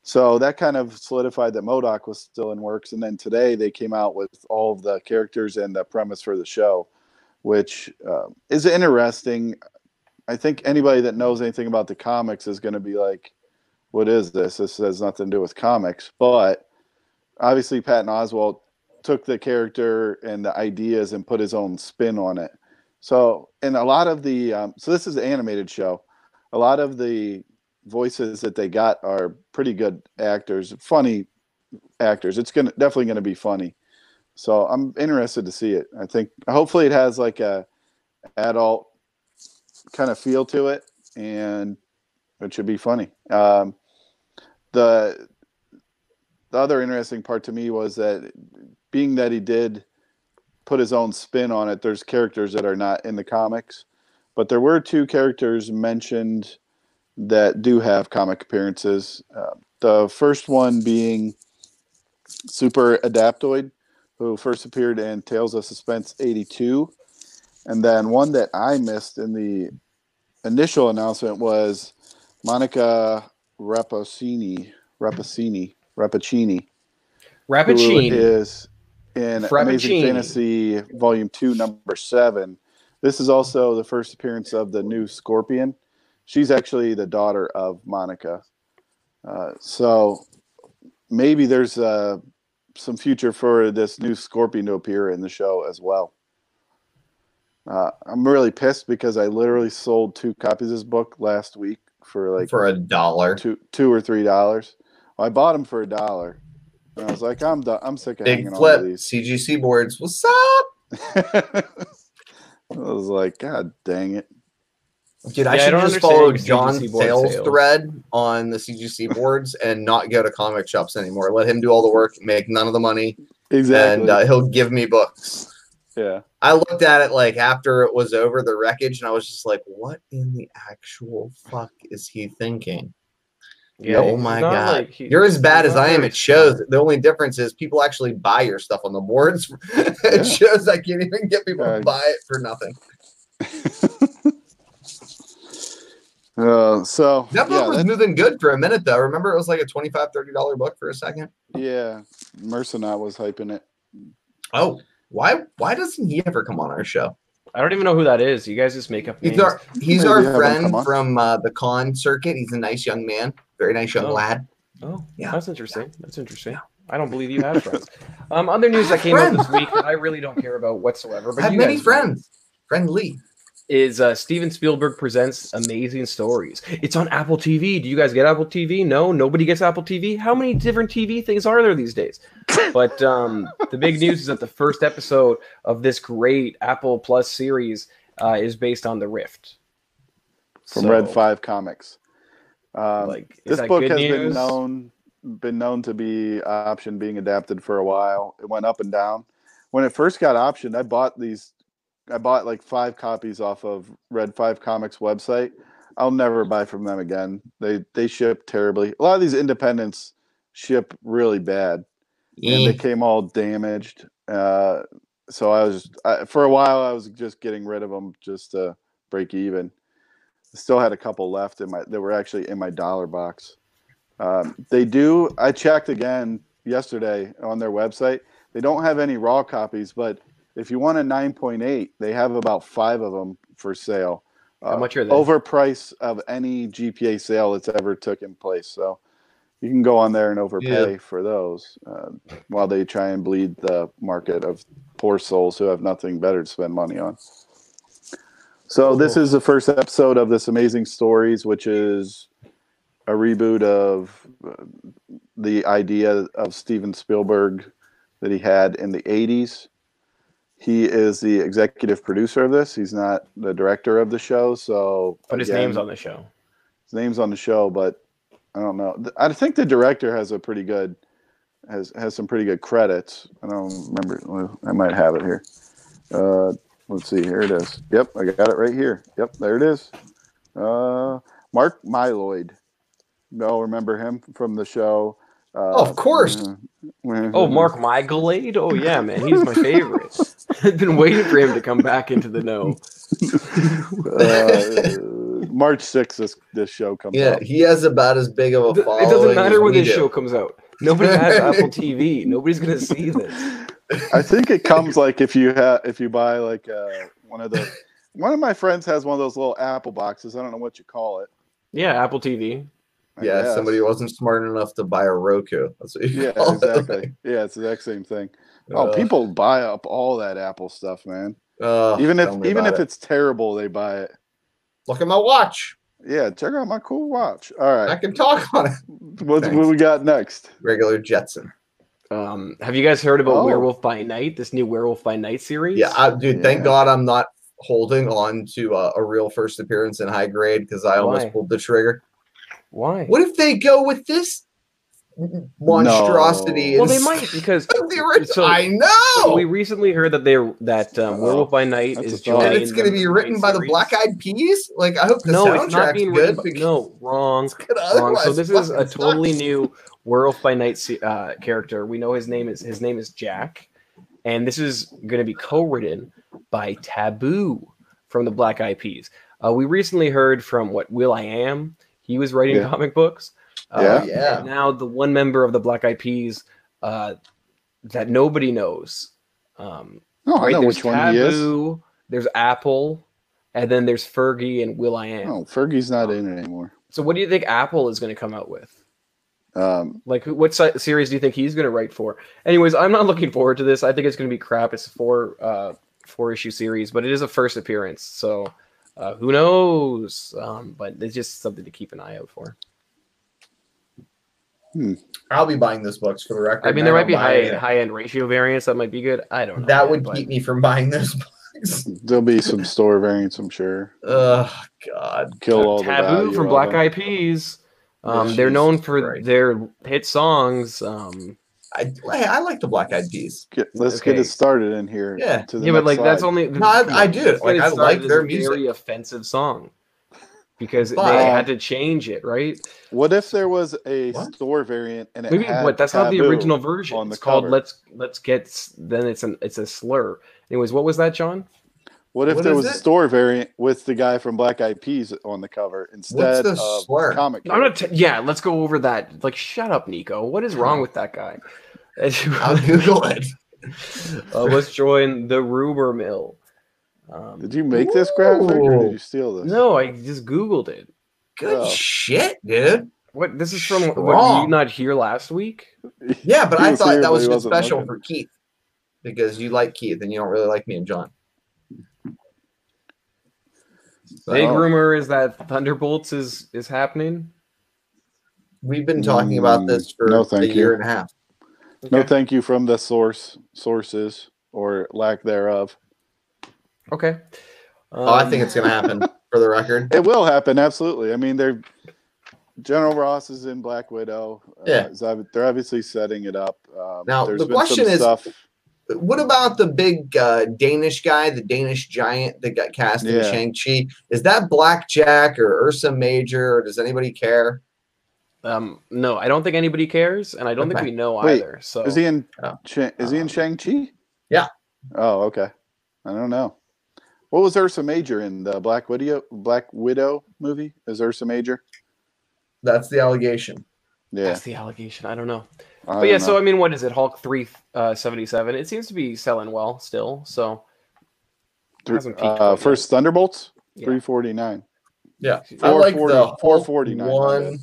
So that kind of solidified that MODOK was still in works. And then today they came out with all of the characters and the premise for the show, which uh, is interesting. I think anybody that knows anything about the comics is going to be like, what is this? This has nothing to do with comics. But obviously, Patton Oswalt took the character and the ideas and put his own spin on it. So, and a lot of the, um, so this is an animated show. A lot of the voices that they got are pretty good actors, funny actors. It's gonna definitely gonna be funny. So I'm interested to see it. I think hopefully it has like a adult kind of feel to it, and it should be funny. Um, the the other interesting part to me was that being that he did put his own spin on it, there's characters that are not in the comics, but there were two characters mentioned that do have comic appearances. Uh, the first one being Super Adaptoid, who first appeared in Tales of Suspense 82. And then one that I missed in the initial announcement was Monica Rappaccini, Rappaccini, Rappaccini, who
Rappaccini.
is in Amazing Fantasy Volume 2, Number 7. This is also the first appearance of the new Scorpion. She's actually the daughter of Monica. Uh, so maybe there's uh, some future for this new Scorpion to appear in the show as well. Uh, I'm really pissed because I literally sold two copies of this book last week for like
for a dollar.
two two or three dollars. I bought them for a dollar, and I was like, I'm done. I'm sick of
Big
hanging
flip.
to these.
CGC boards. What's up?
I was like, God dang it!
Dude, I
Yeah, I
should
don't
just
understand
follow
your
John's sales
sales.
thread on the CGC boards and not go to comic shops anymore. Let him do all the work, make none of the money,
Exactly.
and uh, he'll give me books.
yeah.
I looked at it like after it was over the wreckage, and I was just like, "What in the actual fuck is he thinking?"
Yeah,
oh my god,
like- he-
you're as bad as I am at shows. The only difference is people actually buy your stuff on the boards.
Yeah.
it shows I can't even get people
Uh,
to buy it for nothing.
Uh, so
That book
yeah,
was moving good for a minute though. Remember, it was like a 25 $30 book for a second.
yeah, Mercenot was hyping it.
Oh, why? Why doesn't he ever come on our show?
I don't even know who that is. You guys just make up names.
He's our he's
Maybe
our friend from uh, the con circuit. He's a nice young man, very nice young
Oh.
lad.
Oh,
Yeah.
that's interesting. That's interesting. I don't believe you have friends. Um, other news that came out this week that I really don't care about whatsoever.
I
But
have
you
many
guys do,
friends. Friendly.
Is uh, Steven Spielberg presents Amazing Stories? It's on Apple TV. Do you guys get Apple TV? No, nobody gets Apple TV. How many different TV things are there these days? But um, the big news is that the first episode of this great Apple Plus series uh, is based on the Rift
from
So,
Red Five Comics. Um,
Like, is
this book has been known been known to be option being adapted for a while. It went up and down. when it first got optioned, I bought these. I bought like five copies off of Red Five Comics website. I'll never buy from them again. They they ship terribly. A lot of these independents ship really bad, and they came all damaged. Uh, so I was I, for a while I was just getting rid of them just to break even. Still had a couple left in my that were actually in my dollar box. Um, they do. I checked again yesterday on their website. They don't have any raw copies, but if you want a 9.8, they have about five of them for sale.
How
Uh,
much are they?
Overprice of any GPA sale that's ever taken place. So you can go on there and overpay for those uh, while they try and bleed the market of poor souls who have nothing better to spend money on. So this is the first episode of this amazing stories, which is a reboot of uh, the idea of Steven Spielberg that he had in the 80s. He is the executive producer of this. He's not the director of the show. So,
But his
again,
name's on the show.
his name's on the show, but I don't know. I think the director has a pretty good has has some pretty good credits. I don't remember. well, I might have it here. Uh, let's see. Here it is. Yep, I got it right here. Yep, there it is. Uh, Mark Mylod. Y'all remember him from the show? Uh,
of course.
Oh, Mark Michaelade? Oh yeah, man, he's my favorite. I've been waiting for him to come back into the know.
uh, March sixth. This this show comes
Yeah,
out.
Yeah, he has about as big of a
It doesn't matter
as
when this
do.
show comes out. Nobody has Apple TV. Nobody's gonna see this.
I think it comes like if you have if you buy like uh, one of the one of my friends has one of those little Apple boxes. I don't know what you call it.
Yeah, Apple TV.
I
Yeah,
guess.
somebody wasn't smart enough to buy a Roku. That's what you
Yeah,
call it.
exactly. Yeah, it's the exact same thing. Oh, people buy up all that Apple stuff, man.
Ugh,
Even if even if
it.
it's terrible, they buy it.
look at my watch,
Yeah, check out my cool watch. All right, I
can talk on it.
what, what we got next?
Regular Jetson.
Um, have you guys heard about
Oh.
Werewolf by Night? This new Werewolf by Night series?
Yeah, I, dude. Thank God I'm not holding on to uh, a real first appearance in high grade because I almost pulled the trigger.
Why?
What if they go with this monstrosity?
No.
Well, they might because
of the original?
so-
I know.
we recently heard that they that um,
Oh,
Werewolf by Night
that's
is
a thought.
and it's going to be written
main
by the. Black Eyed Peas. Like I hope the
No,
soundtrack's
it's not being
good.
written. By, no, wrong. wrong. So
otherwise
this is a
fucking
totally
suck.
new Werewolf by Night uh, character. We know his name is his name is Jack, and this is going to be co-written by Taboo from the Black Eyed Peas. Uh, we recently heard from what Will I Am. He was writing
Yeah.
comic books. Uh,
Yeah.
Yeah.
Now the one member of the Black Eyed Peas uh, that nobody knows. Um,
Oh, I know
there's
which one he is.
There's Apple, and then there's Fergie and Will I Am.
Oh, Fergie's not in it anymore.
So what do you think Apple is going to come out with?
Um,
Like, what si- series do you think he's going to write for? Anyways, I'm not looking forward to this. I think it's going to be crap. It's a four uh, four issue series, but it is a first appearance, so uh, who knows? Um, but it's just something to keep an eye out for.
I'll be buying those books for the record.
I mean, there might
I'm
be high
it.
high end ratio variants that might be good. I don't know.
That
man,
would
but-
keep me from buying those books.
there'll be some store variants, I'm sure.
Oh God.
Kill all the
Taboo from Black
them.
Eyed Peas. Um,
Yeah,
they're known for
Christ.
their hit songs. Um,
I I like the Black Eyed Peas.
Get, let's get it started in here.
Yeah.
to the
yeah, but
next
like that's only.
No, I- I do. Like, I like their
a Very offensive song because
But-
they had to change it, right?
What if there was a
What?
store variant and it
Maybe
had
what? That's not the original version.
on the
it's called "Let's Let's Get." Then it's an it's a slur. Anyways, what was that, John?
What if
What
there
is
was a
it?
store variant with the guy from Black Eyed Peas on the cover instead
the
of
slur?
comic?
I'm not. T- yeah, let's go over that. Like, shut up, Nico. What is wrong with that guy?
I'll Google it.
uh, let's join the rumor mill. Um,
Did you make this graphic or did you steal this?
No, I just googled it.
Good
Oh.
shit, dude.
What? This is from. What, were you not here last week?
Yeah, but I thought that was
he
just
wasn't
special
looking.
for Keith because you like Keith and you don't really like me and John.
Big
Oh.
rumor is that Thunderbolts is is happening.
We've been talking about this for
Mm, no,
a
thank
year
you.
and a half.
No, thank you from the source sources or lack thereof.
Okay.
Oh, I
Um,
think it's gonna happen for the record.
It will happen, absolutely. I mean, they're General Ross is in Black Widow. Uh,
Yeah.
is ob- they're obviously setting it up. Um,
Now, the
been
question
some
is-
stuff.
What about the big uh, Danish guy, the Danish giant that got cast in
Yeah.
Shang Chi? Is that Black Jack or Ursa Major, or does anybody care?
Um, no, I don't think anybody cares, and I don't
Okay.
think we know
Wait,
either. So
Is he in?
Oh.
Is he in
Um,
Shang Chi?
yeah.
Oh, okay. I don't know. What was Ursa Major in the Black Widow Black Widow movie? Is Ursa Major?
That's the allegation.
Yeah.
that's the allegation. I don't know.
I
But
don't
yeah, so. I mean, what is it? Hulk three uh, seventy seven. It seems to be selling well still. So hasn't
uh,
quite yet.
first Thunderbolts
yeah.
three forty nine.
Yeah, I like the Hulk
449, my
one
bad.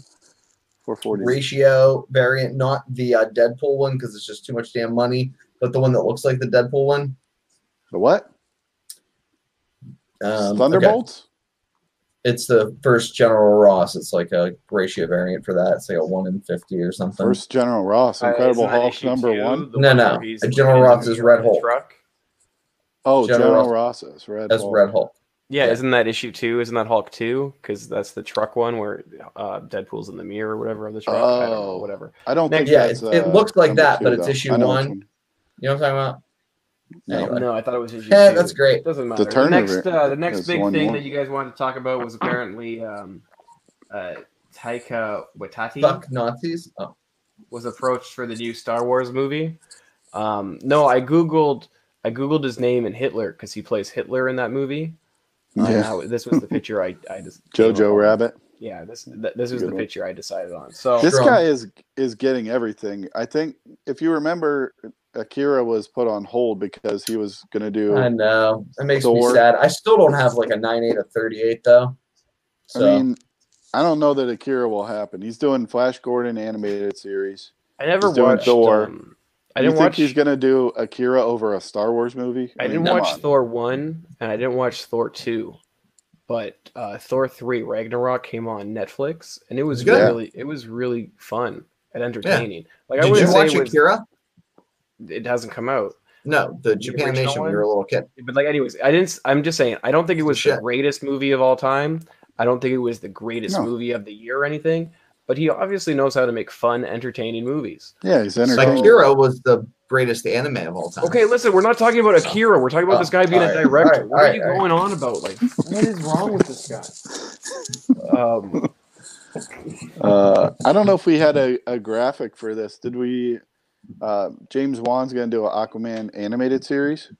Four forty.
ratio variant, not the uh, Deadpool one because it's just too much damn money, but the one that looks like the Deadpool one.
The what?
Um, okay.
Thunderbolts.
It's the first General Ross. It's like a ratio variant for that. It's like a one in fifty or something.
First General Ross,
Uh,
Incredible
isn't
Hulk number
two,
one.
No,
one
no.
where
Uh, General
in
Ross is Red Hulk.
Truck?
Oh,
General
General,
Ross-
Ross's Red.
That's
Hulk.
Red Hulk.
Yeah,
Yeah.
isn't that issue two? Isn't that Hulk two? Because that's the truck one where uh, Deadpool's in the mirror or whatever of the truck. I don't know,
Oh.
whatever.
I don't
Next-
think
Yeah,
that's,
it- it
uh,
looks like that,
two,
but it's
though.
issue
I know which
one. You know what I'm talking about?
No.
Anyway.
No, I thought it was issue
Yeah,
two.
that's great.
Doesn't matter.
Turner
the next, uh, the next big thing
more.
that you guys wanted to talk about was apparently um, uh, Taika Waititi
Fuck Nazis. Oh,
was approached for the new Star Wars movie. Um, no, I googled I googled his name and Hitler because he plays Hitler in that movie. Uh,
Yeah.
now, this was the picture I I just
Jojo. Rabbit.
Yeah, this th- this was
Good
the
one.
picture I decided on. So
This
Strong.
guy is is getting everything. I think if you remember, Akira was put on hold because he was going to do.
I know. It makes me sad. I still don't have like a nine eight or 38 though. So
I mean, I don't know that Akira will happen. He's doing Flash Gordon animated series.
I never
He's doing
watched.
Thor.
Um, I
you
didn't
think
watch.
he's going to do Akira over a Star Wars movie?
I
mean,
didn't watch
on.
Thor one, and I didn't watch Thor two, but uh, Thor three Ragnarok came on Netflix, and it was
Good.
really it was really fun and entertaining. Like I
did
wouldn't
you
say
watch
it, was,
Akira?
It hasn't come out,
No, the
The
Japanimation
original
when you were a little kid.
but like anyways, I didn't. I'm just saying I don't think it was the greatest movie of all time. I don't think it was the greatest
No.
movie of the year or anything. But he obviously knows how to make fun, entertaining movies.
Yeah, he's
Like
entertaining.
Akira was the greatest anime of all time.
Okay, listen, we're not talking about Akira. We're talking about
Oh,
this guy being a director.
alright,
what are you
alright.
going on about? Like, what is wrong with this guy? Um,
Uh, I don't know if we had a, a graphic for this. Did we? Uh, James Wan's going to do an Aquaman animated series.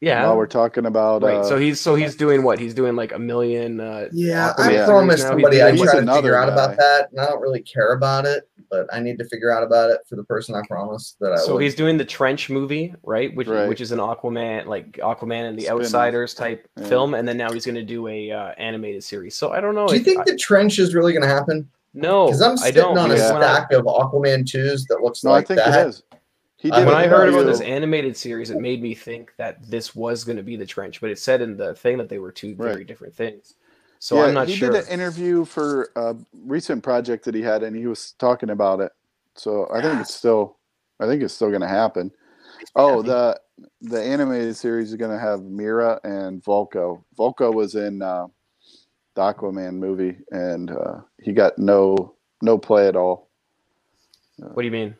yeah.
While we're talking about.
Wait,
uh,
so he's so he's doing what? He's doing like a million. Uh,
Yeah,
Aquaman
I
Yeah.
promised somebody I'd
doing-
try to
another
figure out about that, and I don't really care about it, but I need to figure out about it for the person I promised that I
So
would.
he's doing the Trench movie, right? Which
Right.
which is an Aquaman, like Aquaman and the
Spin-off.
Outsiders type
Yeah.
film, and then now he's going to do a uh, animated series. So I don't know.
Do you think
I-
the trench is really going to happen?
No,
Because I'm
I
sitting
don't.
on a
because
stack of Aquaman twos that looks
no,
like
I think
that.
it is. He did
when
an
I heard about this animated series, it made me think that this was going to be the trench, but it said in the thing that they were two very
Right.
different things. So
yeah,
I'm not
he
sure.
did an interview for a recent project that he had, and he was talking about it. So I think it's still, I think it's still going to happen. Oh, the the animated series is going to have Mera and Vulko. Vulko was in uh, the Aquaman movie, and uh, he got no no play at all.
What do you mean?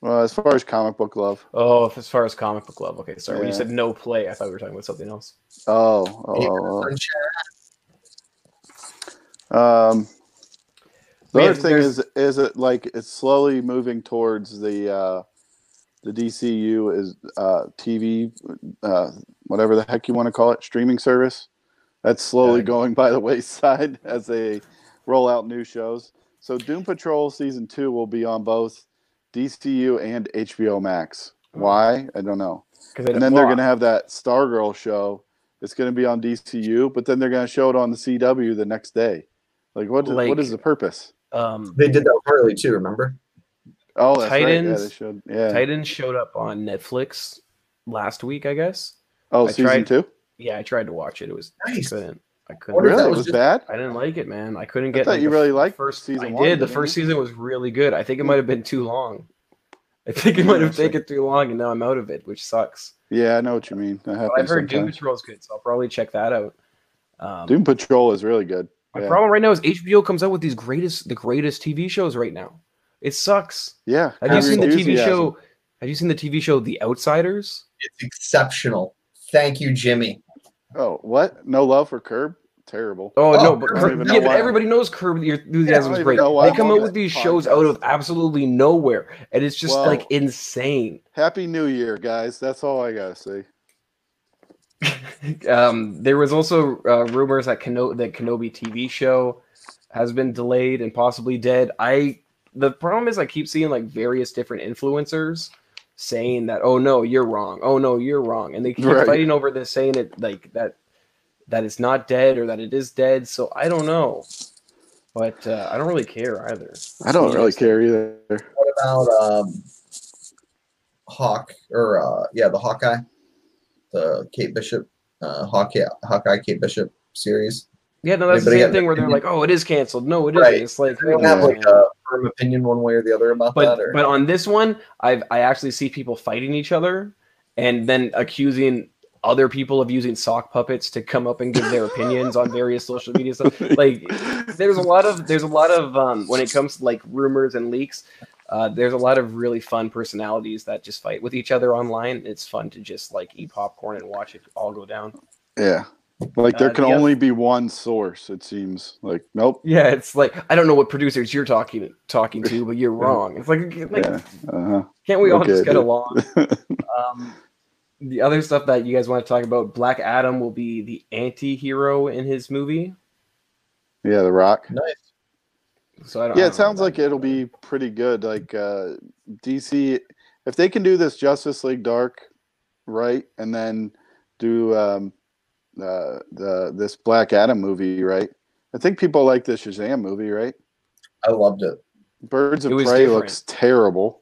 Well, as far as comic book love.
Oh, as far as comic book love. Okay, sorry. When you said no play, I thought we were talking about something else.
Oh, oh, oh, oh. Um, the
Yeah,
other thing
there's-
is, is it like it's slowly moving towards the uh, the DCU is uh, TV, uh, whatever the heck you want to call it, streaming service. That's slowly
Yeah.
going by the wayside as they roll out new shows. So Doom Patrol season two will be on both DCU and HBO Max.
Oh.
Why? I don't know.
Because
And then they're going to have that Stargirl show. It's going to be on DCU, but then they're going to show it on the CW the next day. Like, what?
Like-
what is the purpose?
um,
They did that with Harley too, remember?
Oh, that's right. Yeah,
Titans-
they should. Yeah.
Titans showed up on Netflix last week, I guess.
oh,
I
season
tried-
two.
Yeah, I tried to watch it. It was I
Nice.
couldn't. I couldn't.
Really?
that
It
was
was
just-
bad.
I didn't like it, man. I couldn't
I
get.
thought
like,
you
the
really liked
first
season
I
one,
did. The first
you?
season was really good. I think it might have been too long. I think it might have taken too long, and now I'm out of it, which sucks.
Yeah, I know what you mean. That
I've heard Doom
sometimes.
Patrol's good, so I'll probably check that out. Um,
Doom Patrol is really good.
my
yeah.
problem right now is HBO comes out with these greatest, the greatest TV shows right now. It sucks.
Yeah.
Have you seen the TV show Have you seen the TV show The Outsiders?
It's exceptional. Thank you, Jimmy.
Oh, what? No love for Curb? Terrible.
Oh,
Oh,
no, but Curb,
even
yeah,
know
but everybody knows Curb Your Enthusiasm
I
is great.
even know why
They come
I'm
out with
this
these shows out of absolutely nowhere, and it's just
Well-
like insane.
Happy New Year, guys. That's all I gotta say.
um, there was also uh, rumors that Keno- the Kenobi TV show has been delayed and possibly dead. I the problem is I keep seeing like various different influencers saying that oh no you're wrong oh no you're wrong and they keep
Right.
fighting over this saying it like that that it's not dead or that it is dead so I don't know but uh, I don't really care either
I don't really care either.
What about um, Hawk or uh, yeah, the Hawkeye, the Kate Bishop, uh, Hawkeye, Hawkeye Kate Bishop series.
Yeah no that's the same thing
an
where they're like oh it is canceled no it isn't
Right.
it's like
I don't
oh,
have like a firm opinion one way or the other about
but
that. Or
but on this one i've i actually see people fighting each other and then accusing other people of using sock puppets to come up and give their opinions on various social media stuff like there's a lot of there's a lot of um when it comes to like rumors and leaks uh, there's a lot of really fun personalities that just fight with each other online. It's fun to just like eat popcorn and watch it all go down.
yeah. Like there
Uh,
can
the
only be one source, it seems. Like, nope.
Yeah, it's like I don't know what producers you're talking talking to, but you're wrong. It's like, like
Yeah. Uh-huh.
can't we all
Okay,
just get
dude.
along? um, the other stuff that you guys want to talk about, Black Adam will be the anti-hero in his movie.
Yeah, The Rock.
nice.
So I don't. I
Yeah,
don't
it sounds like it'll be pretty good. Like uh DC if they can do this Justice League Dark right and then do um uh the this Black Adam movie, right? I think people like the Shazam movie, right?
I loved it.
Birds of
It
Prey
different.
looks terrible.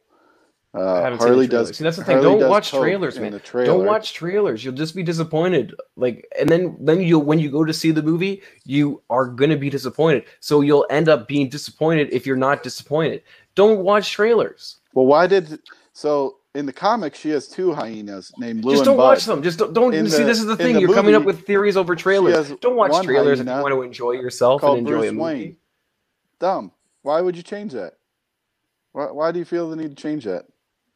Uh,
haven't seen
Harley does.
See, that's the thing.
Harley
Don't watch trailers, man.
Trailer.
Don't watch trailers. You'll just be disappointed. Like, and then then you when you go to see the movie, you are gonna be disappointed. So you'll end up being disappointed if you're not disappointed. Don't watch trailers.
Well, why did so in the comics she has two hyenas named Lou
just don't watch them. Just don't. don't see,
the-
this is the thing.
the
You're coming up with theories over trailers. Don't watch trailers if you want to enjoy yourself and enjoy
Bruce
a movie.
Wayne. Dumb. Why would you change that? Why, why do you feel the need to change that?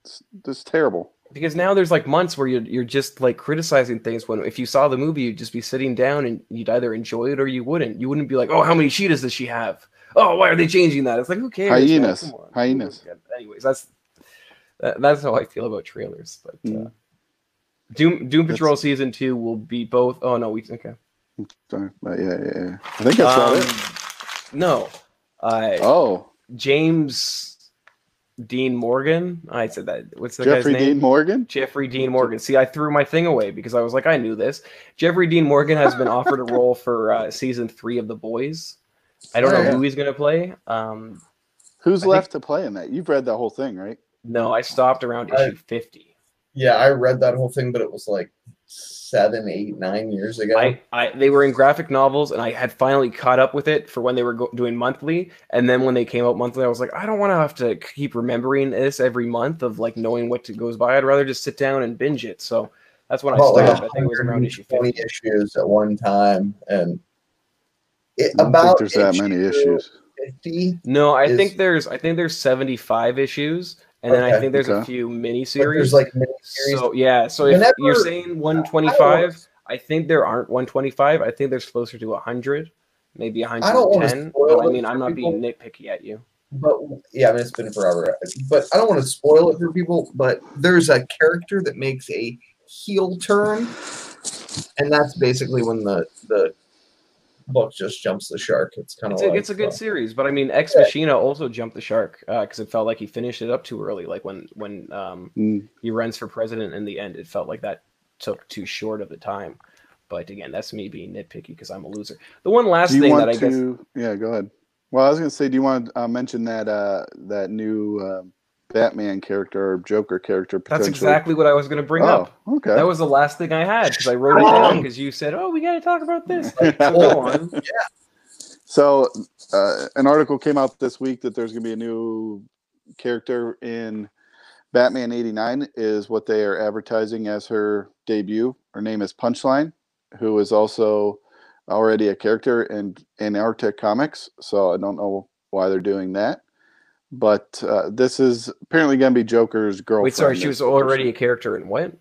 It's, it's terrible.
Because now there's like months where you're you're just like criticizing things when if you saw the movie you'd just be sitting down and you'd either enjoy it or you wouldn't. You wouldn't be like, oh, how many cheetahs does she have? Oh, why are they changing that? It's like who cares?
Hyenas. Hyenas.
Anyways, that's that, that's how I feel about trailers. But uh,
Mm.
Doom Doom
That's-
Patrol season two will be both. Oh no, we okay.
Sorry, but yeah, yeah, yeah. I think that's about
Um,
it.
No, I
Oh,
James Dean Morgan. I said that. What's the
Jeffrey
guy's name?
Dean Morgan.
Jeffrey Dean Morgan. See, I threw my thing away because I was like, I knew this. Jeffrey Dean Morgan has been offered a role for uh, season three of The Boys. I don't
Oh,
know
yeah.
who he's going to play. Um,
Who's
I think-
left to play in that? You've read the whole thing, right?
No, I stopped around
I-
issue 50.
Yeah, I read that whole thing, but it was like seven, eight, nine years ago.
I, I, they were in graphic novels, and I had finally caught up with it for when they were go- doing monthly. And then when they came out monthly, I was like, I don't want to have to keep remembering this every month of like knowing what to, goes by. I'd rather just sit down and binge it. So that's when I
About, like,
stopped. I think it was around issue
120
50.
issues at one time, and it,
I don't
about
think there's that many issues.
50.
No, I
is-
think there's I think there's 75 issues, and then I think there's a few
Like,
miniseries.
there's like miniseries.
so yeah, so if
Whenever-
you're saying 125, I think there aren't 125. I think there's closer to 100, maybe
I don't wanna
110.
spoil
But I mean, I'm not being nitpicky at you.
but yeah, I mean it's been forever. But I don't want to spoil it for people. But there's a character that makes a heel turn, and that's basically when the the book just jumps the shark. It's kind of
It's a,
like
it's a good
uh,
series, but I mean, Ex
Yeah.
Machina also jumped the shark because it felt like he finished it up too early. Like when when um,
Mm.
he runs for president in the end, it felt like that took too short of the time. But again, that's me being nitpicky because I'm a loser. The one last thing that I guess?
Yeah, go ahead. Well, I was going to say, do you want to uh, mention that uh, that new uh, Batman character or Joker character?
That's exactly what I was going to bring
oh,
up.
okay.
That was the last thing I had because I wrote it down because you said, "Oh, we got to talk about this." Go on.
So, uh, an article came out this week that there's going to be a new character in Batman 89, is what they are advertising as her debut. Her name is Punchline, who is also already a character in, in Arctic Comics. So, I don't know why they're doing that. But uh, this is apparently going to be Joker's girlfriend.
Wait, sorry, she was already a character in what?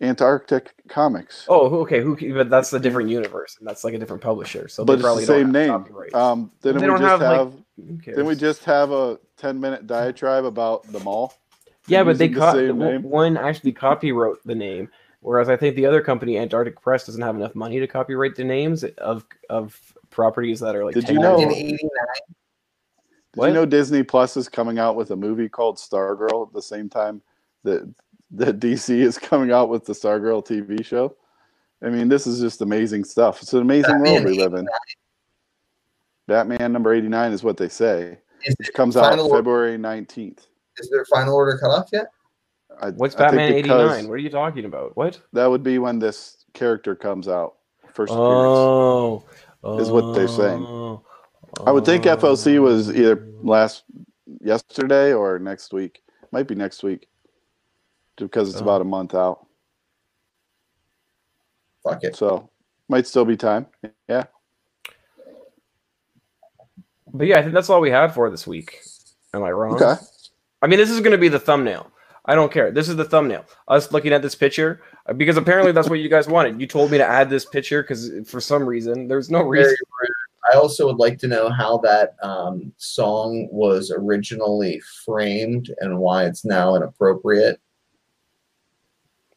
Antarctic Comics.
Oh, okay, who? But that's the different universe, and that's like a different publisher. So
but
they
it's the
probably
same
don't have
name.
copyrights.
Um, didn't
They
we
don't
just
have, like,
have?
Who cares?
didn't we just have a ten minute diatribe about the mall?
Yeah, but they
using the
co-
same
one actually copywrote the name, whereas I think the other company, Antarctic Press, doesn't have enough money to copyright the names of of properties that are like.
Did
10
you
years
know-
In '89,
Did
What?
you know Disney Plus is coming out with a movie called Stargirl at the same time that that DC is coming out with the Stargirl TV show? I mean, this is just amazing stuff. It's an amazing world we live in. Batman number 89 is what they say.
is,
It comes out
Order-
February 19th.
is their final order cut off yet?
I,
What's
I
Batman eighty
because
nine? What are you talking about? What?
That would be when this character comes out. First appearance.
Oh,
is what they're saying.
Oh.
Oh, I would think FOC was either
oh.
last yesterday or next week. Might be next week. Because it's
Oh.
about a month out.
Fuck it.
So might still be time. Yeah.
But yeah, I think that's all we had for this week. Am I wrong?
Okay.
I mean, this is going to be the thumbnail. I don't care. This is the thumbnail. Us looking at this picture uh, because apparently that's what you guys wanted. You told me to add this picture because for some reason there's no
Very
reason.
I also would like to know how that um, song was originally framed and why it's now inappropriate.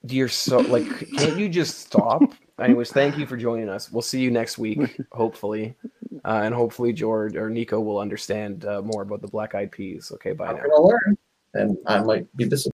You're so like, can't you just stop? Anyways, thank you for joining us. We'll see you next week, hopefully, uh, and hopefully George or Nico will understand uh, more about the Black Eyed Peas. Okay, bye
I'm
now.
gonna learn, and I might be disappointed.